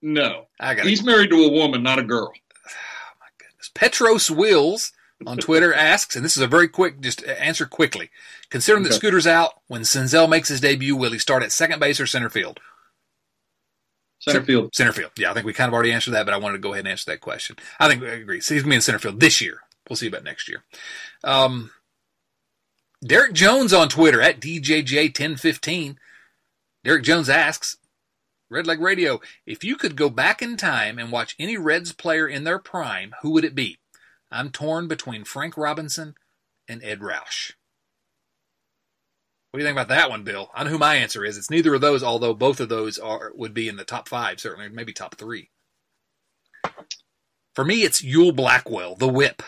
No, I got. He's married to a woman, not a girl. *sighs* Oh my goodness. Petros Wills on Twitter *laughs* asks, and this is a very quick, just answer quickly. Considering okay. that Scooter's out, when Senzel makes his debut, will he start at second base or center field? Center field. Center field. Yeah, I think we kind of already answered that, but I wanted to go ahead and answer that question. I think I agree. So he's going to be in center field this year. We'll see about next year. Um, Derek Jones on Twitter at DJJ1015. Derek Jones asks, Redleg Radio, if you could go back in time and watch any Reds player in their prime, who would it be? I'm torn between Frank Robinson and Edd Roush. What do you think about that one, Bill? I know who my answer is. It's neither of those, although both of those are would be in the top five, certainly, maybe top three. For me, it's Ewell Blackwell, the whip.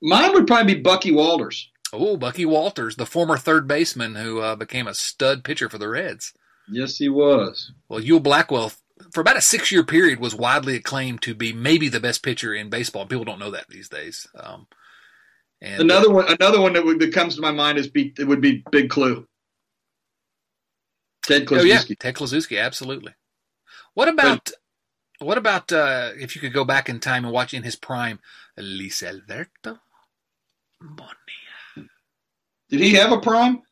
Mine would probably be Bucky Walters. Oh, Bucky Walters, the former third baseman who uh, became a stud pitcher for the Reds. Yes, he was. Well, Ewell Blackwell, for about a six year period, was widely acclaimed to be maybe the best pitcher in baseball. People don't know that these days. Um, and another uh, one, another one that, would, that comes to my mind is be, it would be Big Klu. Ted Kluszewski. Oh yeah, Ted Kluszewski, absolutely. What about but, what about uh, if you could go back in time and watch in his prime, Luis Alberto Bonilla? Did he have a prime?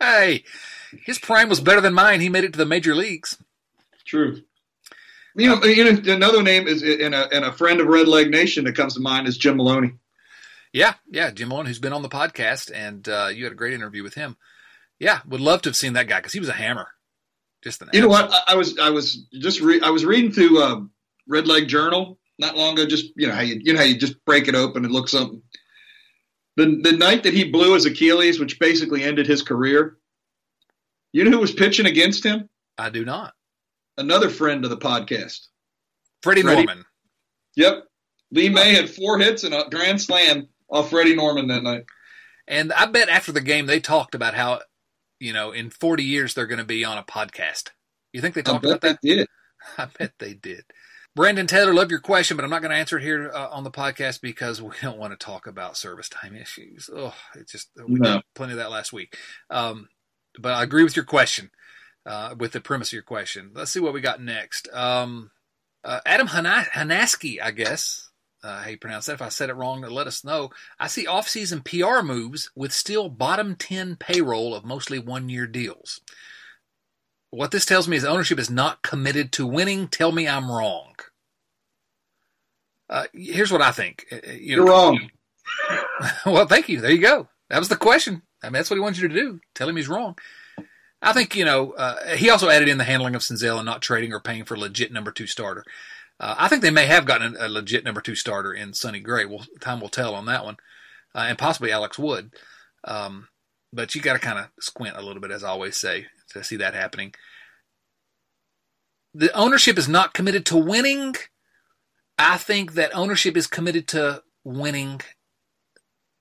Hey, his prime was better than mine. He made it to the major leagues. True. You know, you know another name is and a and a friend of Red Leg Nation that comes to mind is Jim Maloney. Yeah, yeah, Jim Maloney, who's been on the podcast, and uh, you had a great interview with him. Yeah, would love to have seen that guy because he was a hammer. Just an you know what? I, I was I was just re- I was reading through uh, Red Leg Journal not long ago. Just you know how you you know how you just break it open and look something. The the night that he blew his Achilles, which basically ended his career. You know who was pitching against him? I do not. Another friend of the podcast, Freddie, Freddie Norman. Yep, Lee May had four hits and a grand slam off Freddie Norman that night. And I bet after the game they talked about how, you know, in 40 years they're going to be on a podcast. You think they talked about that? did. *laughs* I bet they did. Brandon Taylor, love your question, but I'm not going to answer it here uh, on the podcast because we don't want to talk about service time issues. Oh, it just we no. did plenty of that last week. Um, but I agree with your question, uh, with the premise of your question. Let's see what we got next. Um, uh, Adam Hanaski, I guess, uh, how you pronounce that. If I said it wrong, let us know. I see off-season PR moves with still bottom 10 payroll of mostly one-year deals. What this tells me is ownership is not committed to winning. Tell me I'm wrong. Uh, here's what I think. Uh, uh, you are wrong. *laughs* well, thank you. There you go. That was the question. I mean, that's what he wants you to do. Tell him he's wrong. I think, you know, uh, he also added in the handling of Senzel and not trading or paying for a legit number two starter. Uh, I think they may have gotten a, legit number two starter in Sonny Gray. Well, time will tell on that one, uh, and possibly Alex Wood. Um, but you got to kind of squint a little bit, as I always say, to see that happening. The ownership is not committed to winning. I think that ownership is committed to winning.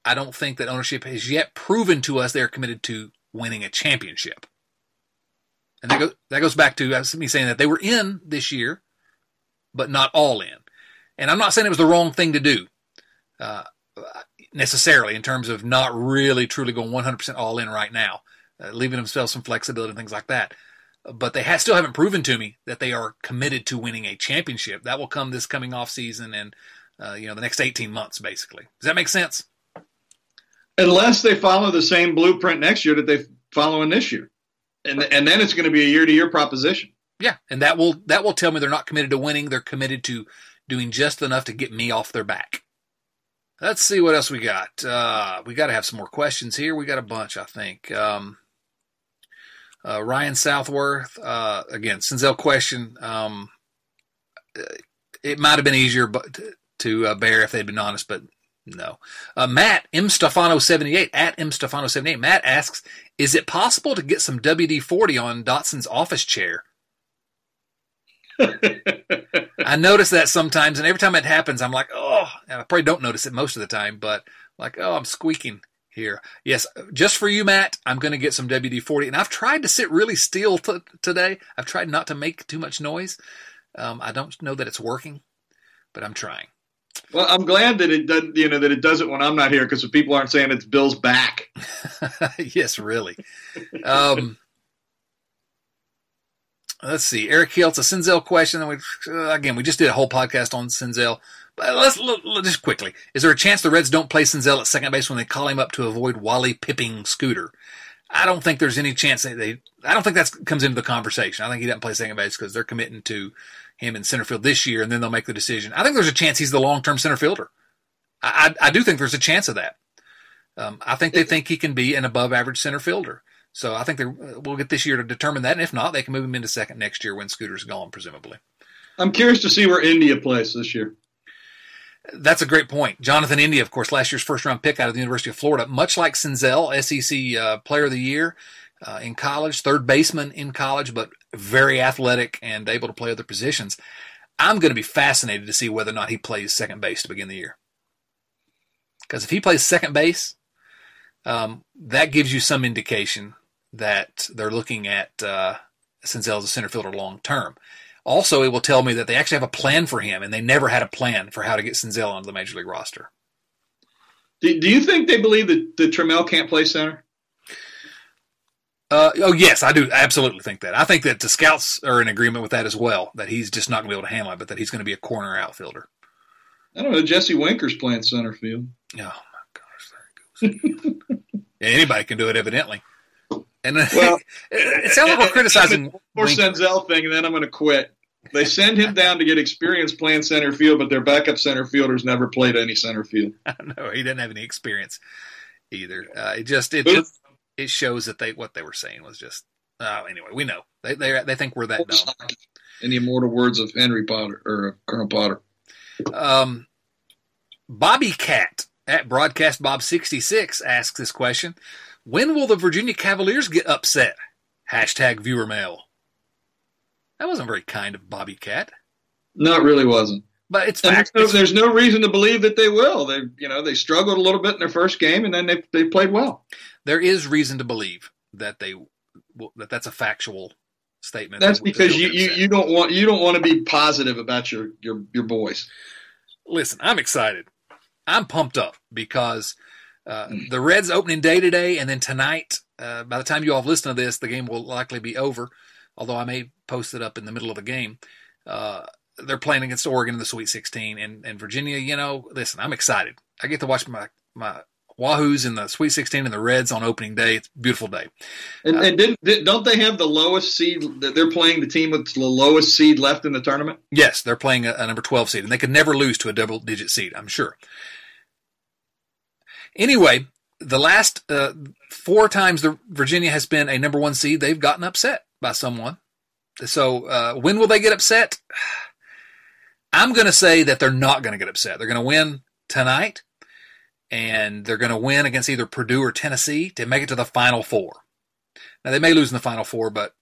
I don't think that ownership has yet proven to us they're committed to winning a championship. And that goes, that goes back to me saying that they were in this year but not all in. And I'm not saying it was the wrong thing to do uh, necessarily in terms of not really truly going 100% all in right now, uh, leaving themselves some flexibility and things like that. But they ha- still haven't proven to me that they are committed to winning a championship. That will come this coming off season and uh, you know the next 18 months, basically. Does that make sense? Unless they follow the same blueprint next year that they follow in this year, and and then it's going to be a year to year proposition. Yeah, and that will that will tell me they're not committed to winning. They're committed to doing just enough to get me off their back. Let's see what else we got. Uh, we got to have some more questions here. We got a bunch, I think. Um, uh, Ryan Southworth, uh, again, Senzel question. Um, it might have been easier but to, uh, bear if they'd been honest, but no. Uh, Matt M Stefano seventy eight at M Stefano seventy eight. Matt asks, "Is it possible to get some WD forty on Dotson's office chair?" *laughs* I notice that sometimes, and every time it happens, I'm like, oh, and I probably don't notice it most of the time, but like, oh, I'm squeaking here. Yes, just for you, Matt, I'm going to get some WD 40. And I've tried to sit really still t- today. I've tried not to make too much noise. Um, I don't know that it's working, but I'm trying. Well, I'm glad that it does, you know, that it does it when I'm not here because the people aren't saying it's Bill's back. *laughs* yes, really. Um, let's see. Eric Hill, it's a Senzel question. We, uh, again, we just did a whole podcast on Senzel. But let's, let's just quickly. Is there a chance the Reds don't play Senzel at second base when they call him up to avoid Wally pipping Scooter? I don't think there's any chance they, they I don't think that comes into the conversation. I think he doesn't play second base because they're committing to him in center field this year, and then they'll make the decision. I think there's a chance he's the long term center fielder. I, I, I, do think there's a chance of that. Um, I think they think he can be an above average center fielder. So I think we'll get this year to determine that. And if not, they can move him into second next year when Scooter's gone, presumably. I'm curious to see where India plays this year. That's a great point. Jonathan India, of course, last year's first round pick out of the University of Florida, much like Senzel, SEC uh, Player of the Year uh, in college, third baseman in college, but very athletic and able to play other positions. I'm going to be fascinated to see whether or not he plays second base to begin the year. Because if he plays second base, um, that gives you some indication that they're looking at uh, as a center fielder long term. Also, it will tell me that they actually have a plan for him, and they never had a plan for how to get Senzel onto the major league roster. Do, do you think they believe that, that Trammell can't play center? Uh, oh yes, I do absolutely think that. I think that the scouts are in agreement with that as well. That he's just not going to be able to handle it, but that he's going to be a corner outfielder. I don't know. Jesse Winker's playing center field. Oh my gosh, there he goes. *laughs* Anybody can do it, evidently. And well, *laughs* it sounds like we're *laughs* criticizing more Senzel thing, and then I'm going to quit. They send him down to get experience playing center field, but their backup center fielders never played any center field. *laughs* no, he didn't have any experience either. Uh, it just it just, it shows that they what they were saying was just uh, anyway. We know they they they think we're that dumb. In the immortal words of Henry Potter or Colonel Potter. Um, Bobby Cat at Broadcast Bob sixty six asks this question: When will the Virginia Cavaliers get upset? Hashtag viewer mail. That wasn't very kind of Bobby Cat. No, it really wasn't. But it's fact. there's, no, there's no reason to believe that they will. They, you know, they struggled a little bit in their first game, and then they they played well. there is reason to believe that they that that's a factual statement. That's that- because that you, you, you don't want you don't want to be positive about your your your boys. listen. I'm excited. I'm pumped up because uh, the Reds opening day today, and then tonight. Uh, by the time you all have listened to this, the game will likely be over. Although I may post it up in the middle of the game. Uh, they're playing against Oregon in the Sweet 16, and, and Virginia. You know, listen, I'm excited. I get to watch my my Wahoos in the Sweet 16 and the Reds on opening day. It's a beautiful day. And, and didn't did, don't they have the lowest seed? that They're playing the team with the lowest seed left in the tournament. Yes, they're playing a, a number 12 seed, and they could never lose to a double digit seed, I'm sure. Anyway, the last uh, four times the Virginia has been a number one seed, they've gotten upset by someone. So uh, when will they get upset? *sighs* I'm going to say that they're not going to get upset. They're going to win tonight, and they're going to win against either Purdue or Tennessee to make it to the Final Four. Now they may lose in the Final Four, but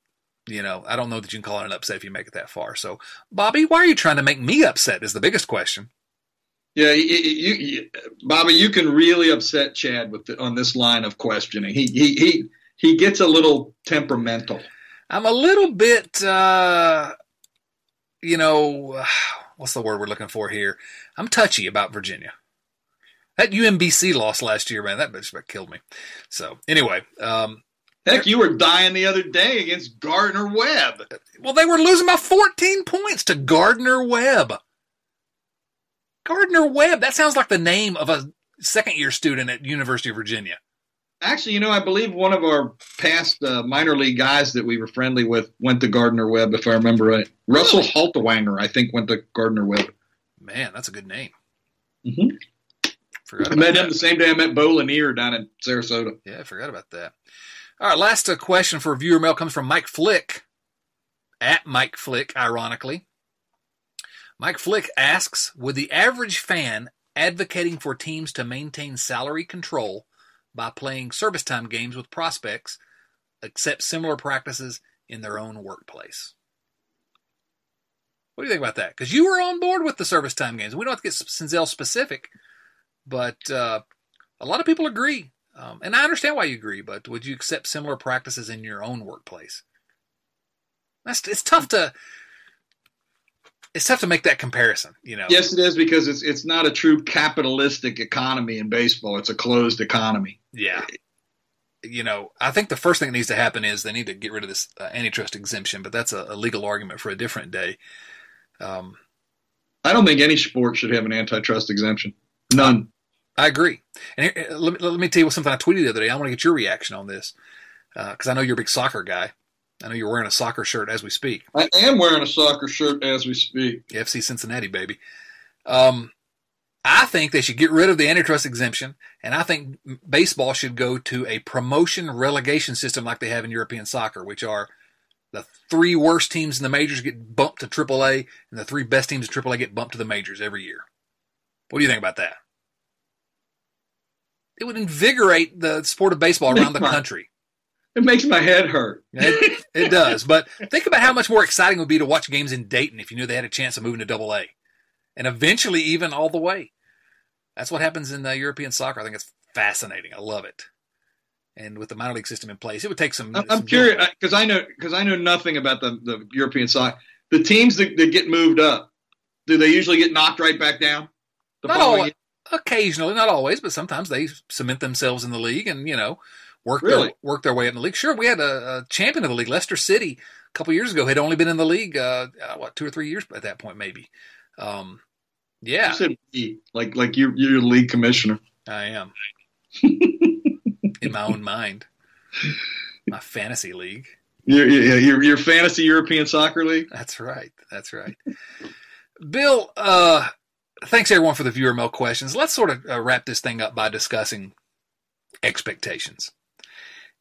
you know I don't know that you can call it an upset if you make it that far. So, Bobby, why are you trying to make me upset? Is the biggest question. Yeah, you, you, you, Bobby, you can really upset Chad with the, on this line of questioning. He he he he gets a little temperamental. I'm a little bit, uh, you know, *sighs* what's the word we're looking for here? I'm touchy about Virginia. That UMBC loss last year, man, that bitch about killed me. So anyway, um, Heck, you were dying the other day against Gardner Webb. well, they were losing by 14 points to Gardner Webb. Gardner Webb. That sounds like the name of a second year student at University of Virginia. Actually, you know, I believe one of our past uh, minor league guys that we were friendly with went to Gardner Webb, if I remember right. Russell Haltewanger, I think, went to Gardner Webb. Man, that's a good name. Mhm. I met that. him the same day I met Bo Lanier down in Sarasota. Yeah, I forgot about that. All right, last uh, question for viewer mail comes from Mike Flick, at Mike Flick, ironically. Mike Flick asks Would the average fan advocating for teams to maintain salary control by playing service time games with prospects accept similar practices in their own workplace? What do you think about that? Because you were on board with the service time games. We don't have to get Senzel specific, but uh, a lot of people agree. Um, and I understand why you agree, but would you accept similar practices in your own workplace? That's it's tough to it's tough to make that comparison, you know. Yes, it is because it's it's not a true capitalistic economy in baseball. It's a closed economy. Yeah. You know, I think the first thing that needs to happen is they need to get rid of this uh, antitrust exemption, but that's a, a legal argument for a different day. Um, I don't think any sport should have an antitrust exemption. None. I agree. And here, uh, let, me, let me tell you something I tweeted the other day. I want to get your reaction on this because I know you're a big soccer guy. I know you're wearing a soccer shirt as we speak. I am wearing a soccer shirt as we speak. FC Cincinnati, baby. Um, I think they should get rid of the antitrust exemption, and I think baseball should go to a promotion relegation system like they have in European soccer, which are the three worst teams in the majors get bumped to AAA, and the three best teams in AAA get bumped to the majors every year. What do you think about that? It would invigorate the sport of baseball around the *laughs* country. It makes my head hurt. It, it does. But think about how much more exciting it would be to watch games in Dayton if you knew they had a chance of moving to double A. And eventually even all the way. That's what happens in the European soccer. I think it's fascinating. I love it. And with the minor league system in place, it would take some. I'm, some curious uh, because I know because I know nothing about the, the European soccer. The teams that, that get moved up, do they usually get knocked right back down? The Not occasionally, not always, but sometimes they cement themselves in the league and you know work Really? their work their way up in the league. Sure, we had a, a champion of the league, Leicester City, a couple years ago. Had only been in the league uh, uh, what two or three years at that point, maybe. Um, yeah, You said we, like like you you're league commissioner. I am *laughs* in my own mind. My fantasy league. Your, your, your fantasy European soccer league. That's right. That's right. Bill, uh, thanks everyone for the viewer mail questions. Let's sort of uh, wrap this thing up by discussing expectations.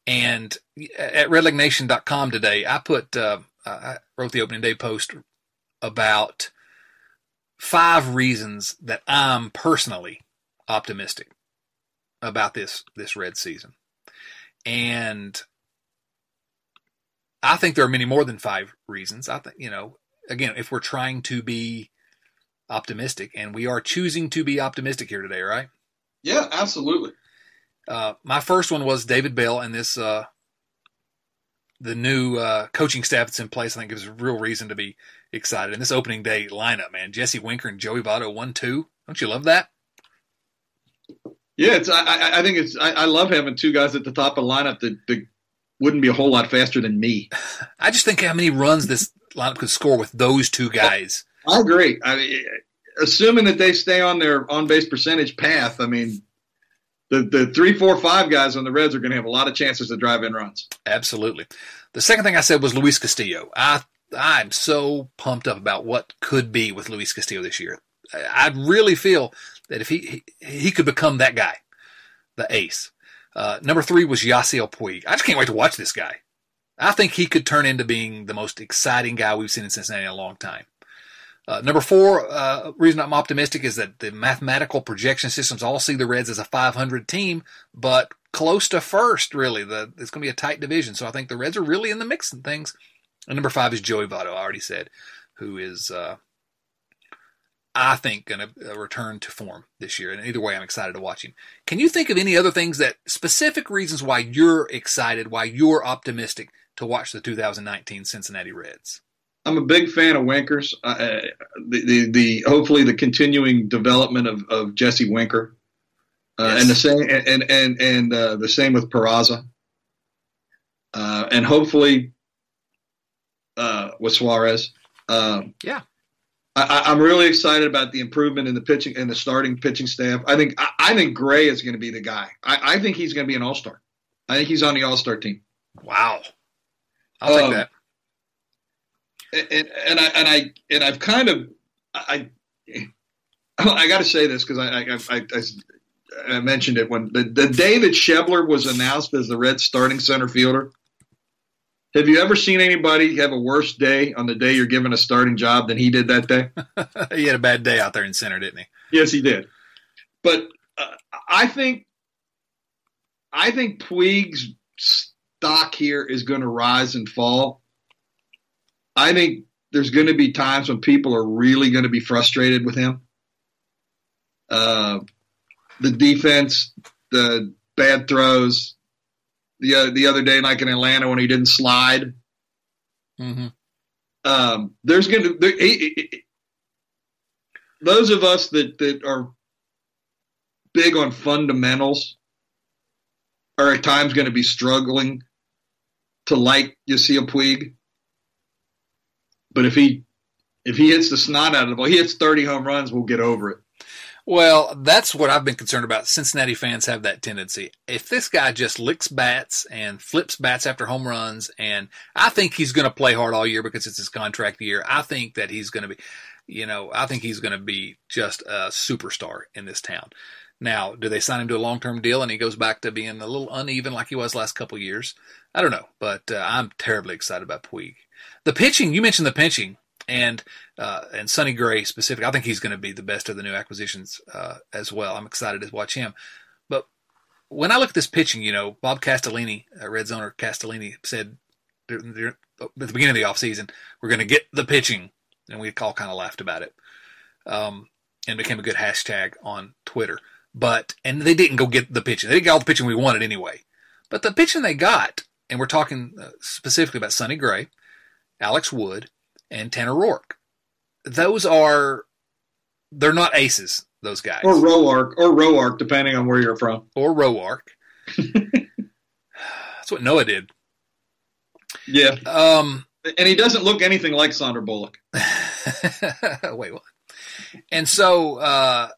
And at redlegnation.com today, I put, uh, I wrote the opening day post about five reasons that I'm personally optimistic about this this red season. And I think there are many more than five reasons. I think, you know, again, if we're trying to be optimistic, and we are choosing to be optimistic here today, right? Yeah, absolutely. Uh, my first one was David Bell and this uh, the new uh, coaching staff that's in place. I think gives a real reason to be excited. And this opening day lineup, man, Jesse Winker and Joey Votto, one two. Don't you love that? Yeah, it's. I, I think it's. I, I, love having two guys at the top of the lineup that, that wouldn't be a whole lot faster than me. *laughs* I just think how many runs this lineup could score with those two guys. I agree. I mean, assuming that they stay on their on base percentage path, I mean, the the three, four, five guys on the Reds are going to have a lot of chances to drive in runs. Absolutely. The second thing I said was Luis Castillo. I I'm so pumped up about what could be with Luis Castillo this year. I really feel that if he he, he could become that guy, the ace. Uh, number three was Yasiel Puig. I just can't wait to watch this guy. I think he could turn into being the most exciting guy we've seen in Cincinnati in a long time. Uh, number four uh, reason I'm optimistic is that the mathematical projection systems all see the Reds as a 500 team, but close to first. Really, the, it's going to be a tight division, so I think the Reds are really in the mix and things. And number five is Joey Votto. I already said, who is uh, I think going to uh, return to form this year. And either way, I'm excited to watch him. Can you think of any other things that specific reasons why you're excited, why you're optimistic to watch the 2019 Cincinnati Reds? I'm a big fan of Winkers. Uh, the, the, the hopefully the continuing development of, of Jesse Winker, uh, yes. and the same and and and uh, the same with Peraza, uh, and hopefully uh, with Suarez. Um, yeah, I, am really excited about the improvement in the pitching and the starting pitching staff. I think I, I think Gray is going to be the guy. I, I think he's going to be an All Star. I think he's on the All Star team. Wow, I'll um, take that and, and I and I and I've kind of I I got to say this because I I, I I, mentioned it when the, the day that Schebler was announced as the Red starting center fielder. Have you ever seen anybody have a worse day on the day you're given a starting job than he did that day? *laughs* he had a bad day out there in center, didn't he? Yes, he did. But uh, I think I think Puig's stock here is going to rise and fall I think there's going to be times when people are really going to be frustrated with him. Uh, the defense, the bad throws, the uh, the other day, like in Atlanta when he didn't slide. Mm-hmm. Um, there's going to there, he, he, those of us that that are big on fundamentals are at times going to be struggling to like Yasiel Puig. But if he if he hits the snot out of the ball, he hits 30 home runs, we'll get over it. Well, that's what I've been concerned about. Cincinnati fans have that tendency. If this guy just licks bats and flips bats after home runs, and I think he's going to play hard all year because it's his contract year. I think that he's going to be, you know, I think he's going to be just a superstar in this town. Now, do they sign him to a long term deal and he goes back to being a little uneven like he was last couple years? I don't know, but uh, I'm terribly excited about Puig. The pitching, you mentioned the pitching, and uh, and Sonny Gray specific. I think he's going to be the best of the new acquisitions uh, as well. I'm excited to watch him. But when I look at this pitching, you know, Bob Castellini, uh, Reds owner Castellini, said at the beginning of the offseason, we're going to get the pitching, and we all kind of laughed about it, um, and became a good hashtag on Twitter. But and they didn't go get the pitching. They didn't get all the pitching we wanted anyway. But the pitching they got, and we're talking uh, specifically about Sonny Gray, Alex Wood, and Tanner Roark. Those are they're not aces. Those guys or Roark or Roark, depending on where you're from, or Roark. *laughs* That's what Noah did. Yeah. Um, and he doesn't look anything like Sandra Bullock. *laughs* Wait, what? And so uh,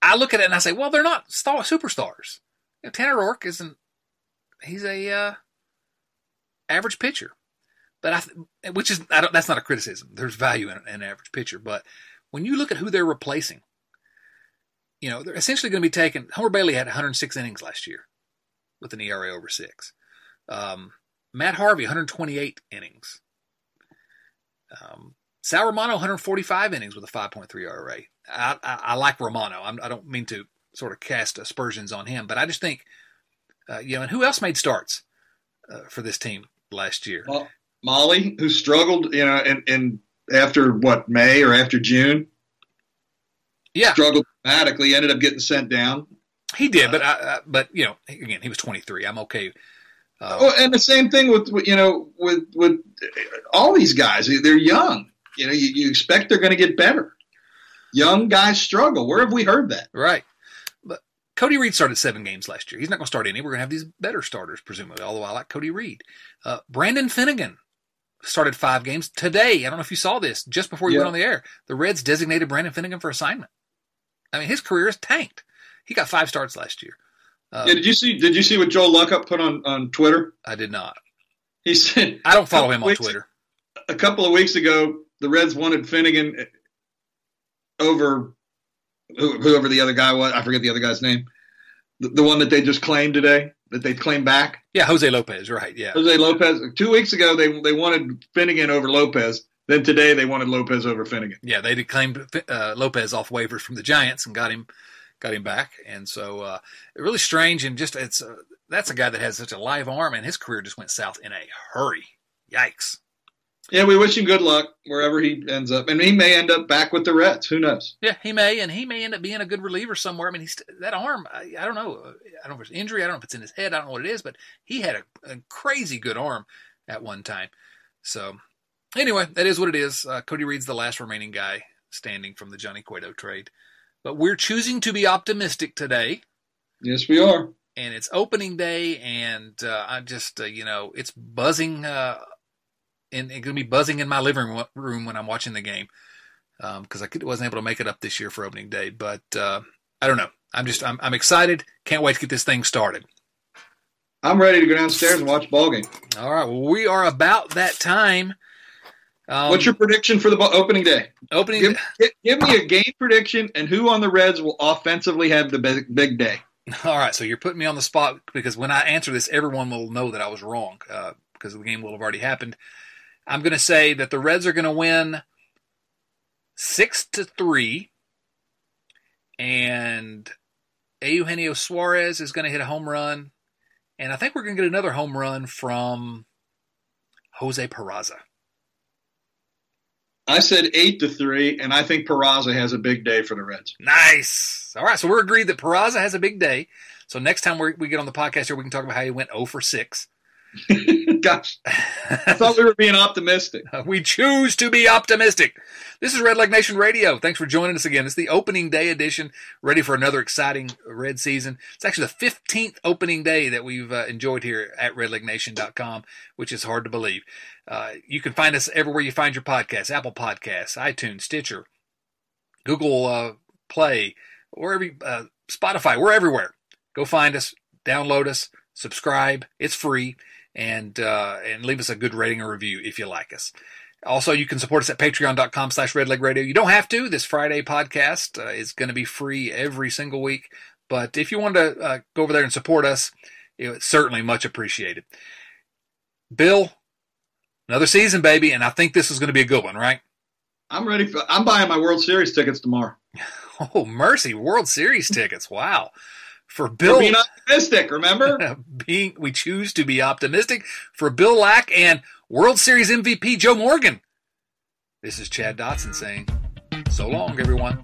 I look at it and I say, well, they're not star superstars. You know, Tanner Roark isn't. He's a uh, average pitcher. But I, which is I that's not a criticism. There's value in an average pitcher, but when you look at who they're replacing, you know they're essentially going to be taking. Homer Bailey had 106 innings last year with an ERA over six. Um, Matt Harvey 128 innings. Um, Sal Romano 145 innings with a 5.3 ERA. I, I, I like Romano. I'm, I do not mean to sort of cast aspersions on him, but I just think, uh, you know, and who else made starts uh, for this team last year? Well, Mahle, who struggled, you know, and, and after what May or after June, yeah, struggled dramatically. Ended up getting sent down. He did, uh, but I, but you know, again, he was 23. I'm okay. Uh, well, and the same thing with you know with with all these guys. They're young. You know, you, you expect they're going to get better. Young guys struggle. Where have we heard that? Right. But Cody Reed started seven games last year. He's not going to start any. We're going to have these better starters, presumably. Although I like Cody Reed. Uh, Brandon Finnegan started five games today. I don't know if you saw this just before you yeah. went on the air. The Reds designated Brandon Finnegan for assignment. I mean, his career is tanked. He got five starts last year. Um, yeah, did you see? Did you see what Joe Luckhaupt put on on Twitter? I did not. He said, *laughs* "I don't follow him on Twitter." A couple of weeks ago, the Reds wanted Finnegan over whoever the other guy was. I forget the other guy's name. The, the one that they just claimed today, that they claimed back. Yeah, Jose Lopez, right? Yeah, Jose Lopez. Two weeks ago, they they wanted Finnegan over Lopez. Then today, they wanted Lopez over Finnegan. Yeah, they declaimed uh, Lopez off waivers from the Giants and got him got him back. And so, uh, really strange and just it's uh, that's a guy that has such a live arm, and his career just went south in a hurry. Yikes. Yeah, we wish him good luck wherever he ends up, and he may end up back with the Reds. Who knows? Yeah, he may, and he may end up being a good reliever somewhere. I mean, he's that arm. I, I don't know. I don't know if it's injury. I don't know if it's in his head. I don't know what it is, but he had a, a crazy good arm at one time. So, anyway, that is what it is. Uh, Cody Reed's the last remaining guy standing from the Johnny Cueto trade, but we're choosing to be optimistic today. Yes, we are. And it's opening day, and uh, I just, uh, you know, it's buzzing uh, and it's going to be buzzing in my living room when I'm watching the game because um, I wasn't able to make it up this year for opening day. But uh, I don't know. I'm just I'm, I'm excited. Can't wait to get this thing started. I'm ready to go downstairs and watch ball game. All right. Well, we are about that time. Um, What's your prediction for the opening day? Opening. Give, give, me a game prediction and who on the Reds will offensively have the big, big day. *laughs* All right. So you're putting me on the spot because when I answer this, everyone will know that I was wrong uh, because the game will have already happened. I'm going to say that the Reds are going to win six to three, and Eugenio Suarez is going to hit a home run, and I think we're going to get another home run from Jose Peraza. I said eight to three, and I think Peraza has a big day for the Reds. Nice. All right, so we're agreed that Peraza has a big day. So next time we get on the podcast here, we can talk about how he went 0 for 6. *laughs* Gosh, I thought we were being optimistic. *laughs* we choose to be optimistic. This is Red Leg Nation Radio. Thanks for joining us again. It's the opening day edition, ready for another exciting Red season. It's actually the 15th opening day that we've uh, enjoyed here at redlegnation.com, which is hard to believe. Uh, you can find us everywhere you find your podcasts Apple Podcasts, iTunes, Stitcher, Google uh, Play, wherever, uh, Spotify. We're everywhere. Go find us, download us, subscribe. It's free and uh, and leave us a good rating or review if you like us. Also, you can support us at patreon.com slash redlegradio. You don't have to. This Friday podcast uh, is going to be free every single week. But if you want to uh, go over there and support us, it's certainly much appreciated. Bill, another season, baby, and I think this is going to be a good one, right? I'm ready. For, I'm buying my World Series tickets tomorrow. *laughs* oh, mercy. World Series tickets. Wow for Bill. being optimistic, remember? *laughs* being we choose to be optimistic for Bill Lack and World Series MVP Joe Morgan. This is Chad Dotson saying, so long, everyone.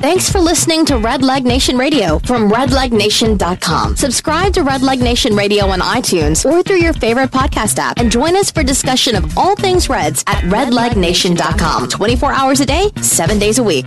Thanks for listening to Red Leg Nation Radio from redlegnation.com. Subscribe to Red Leg Nation Radio on iTunes or through your favorite podcast app and join us for discussion of all things Reds at redlegnation.com. 24 hours a day, 7 days a week.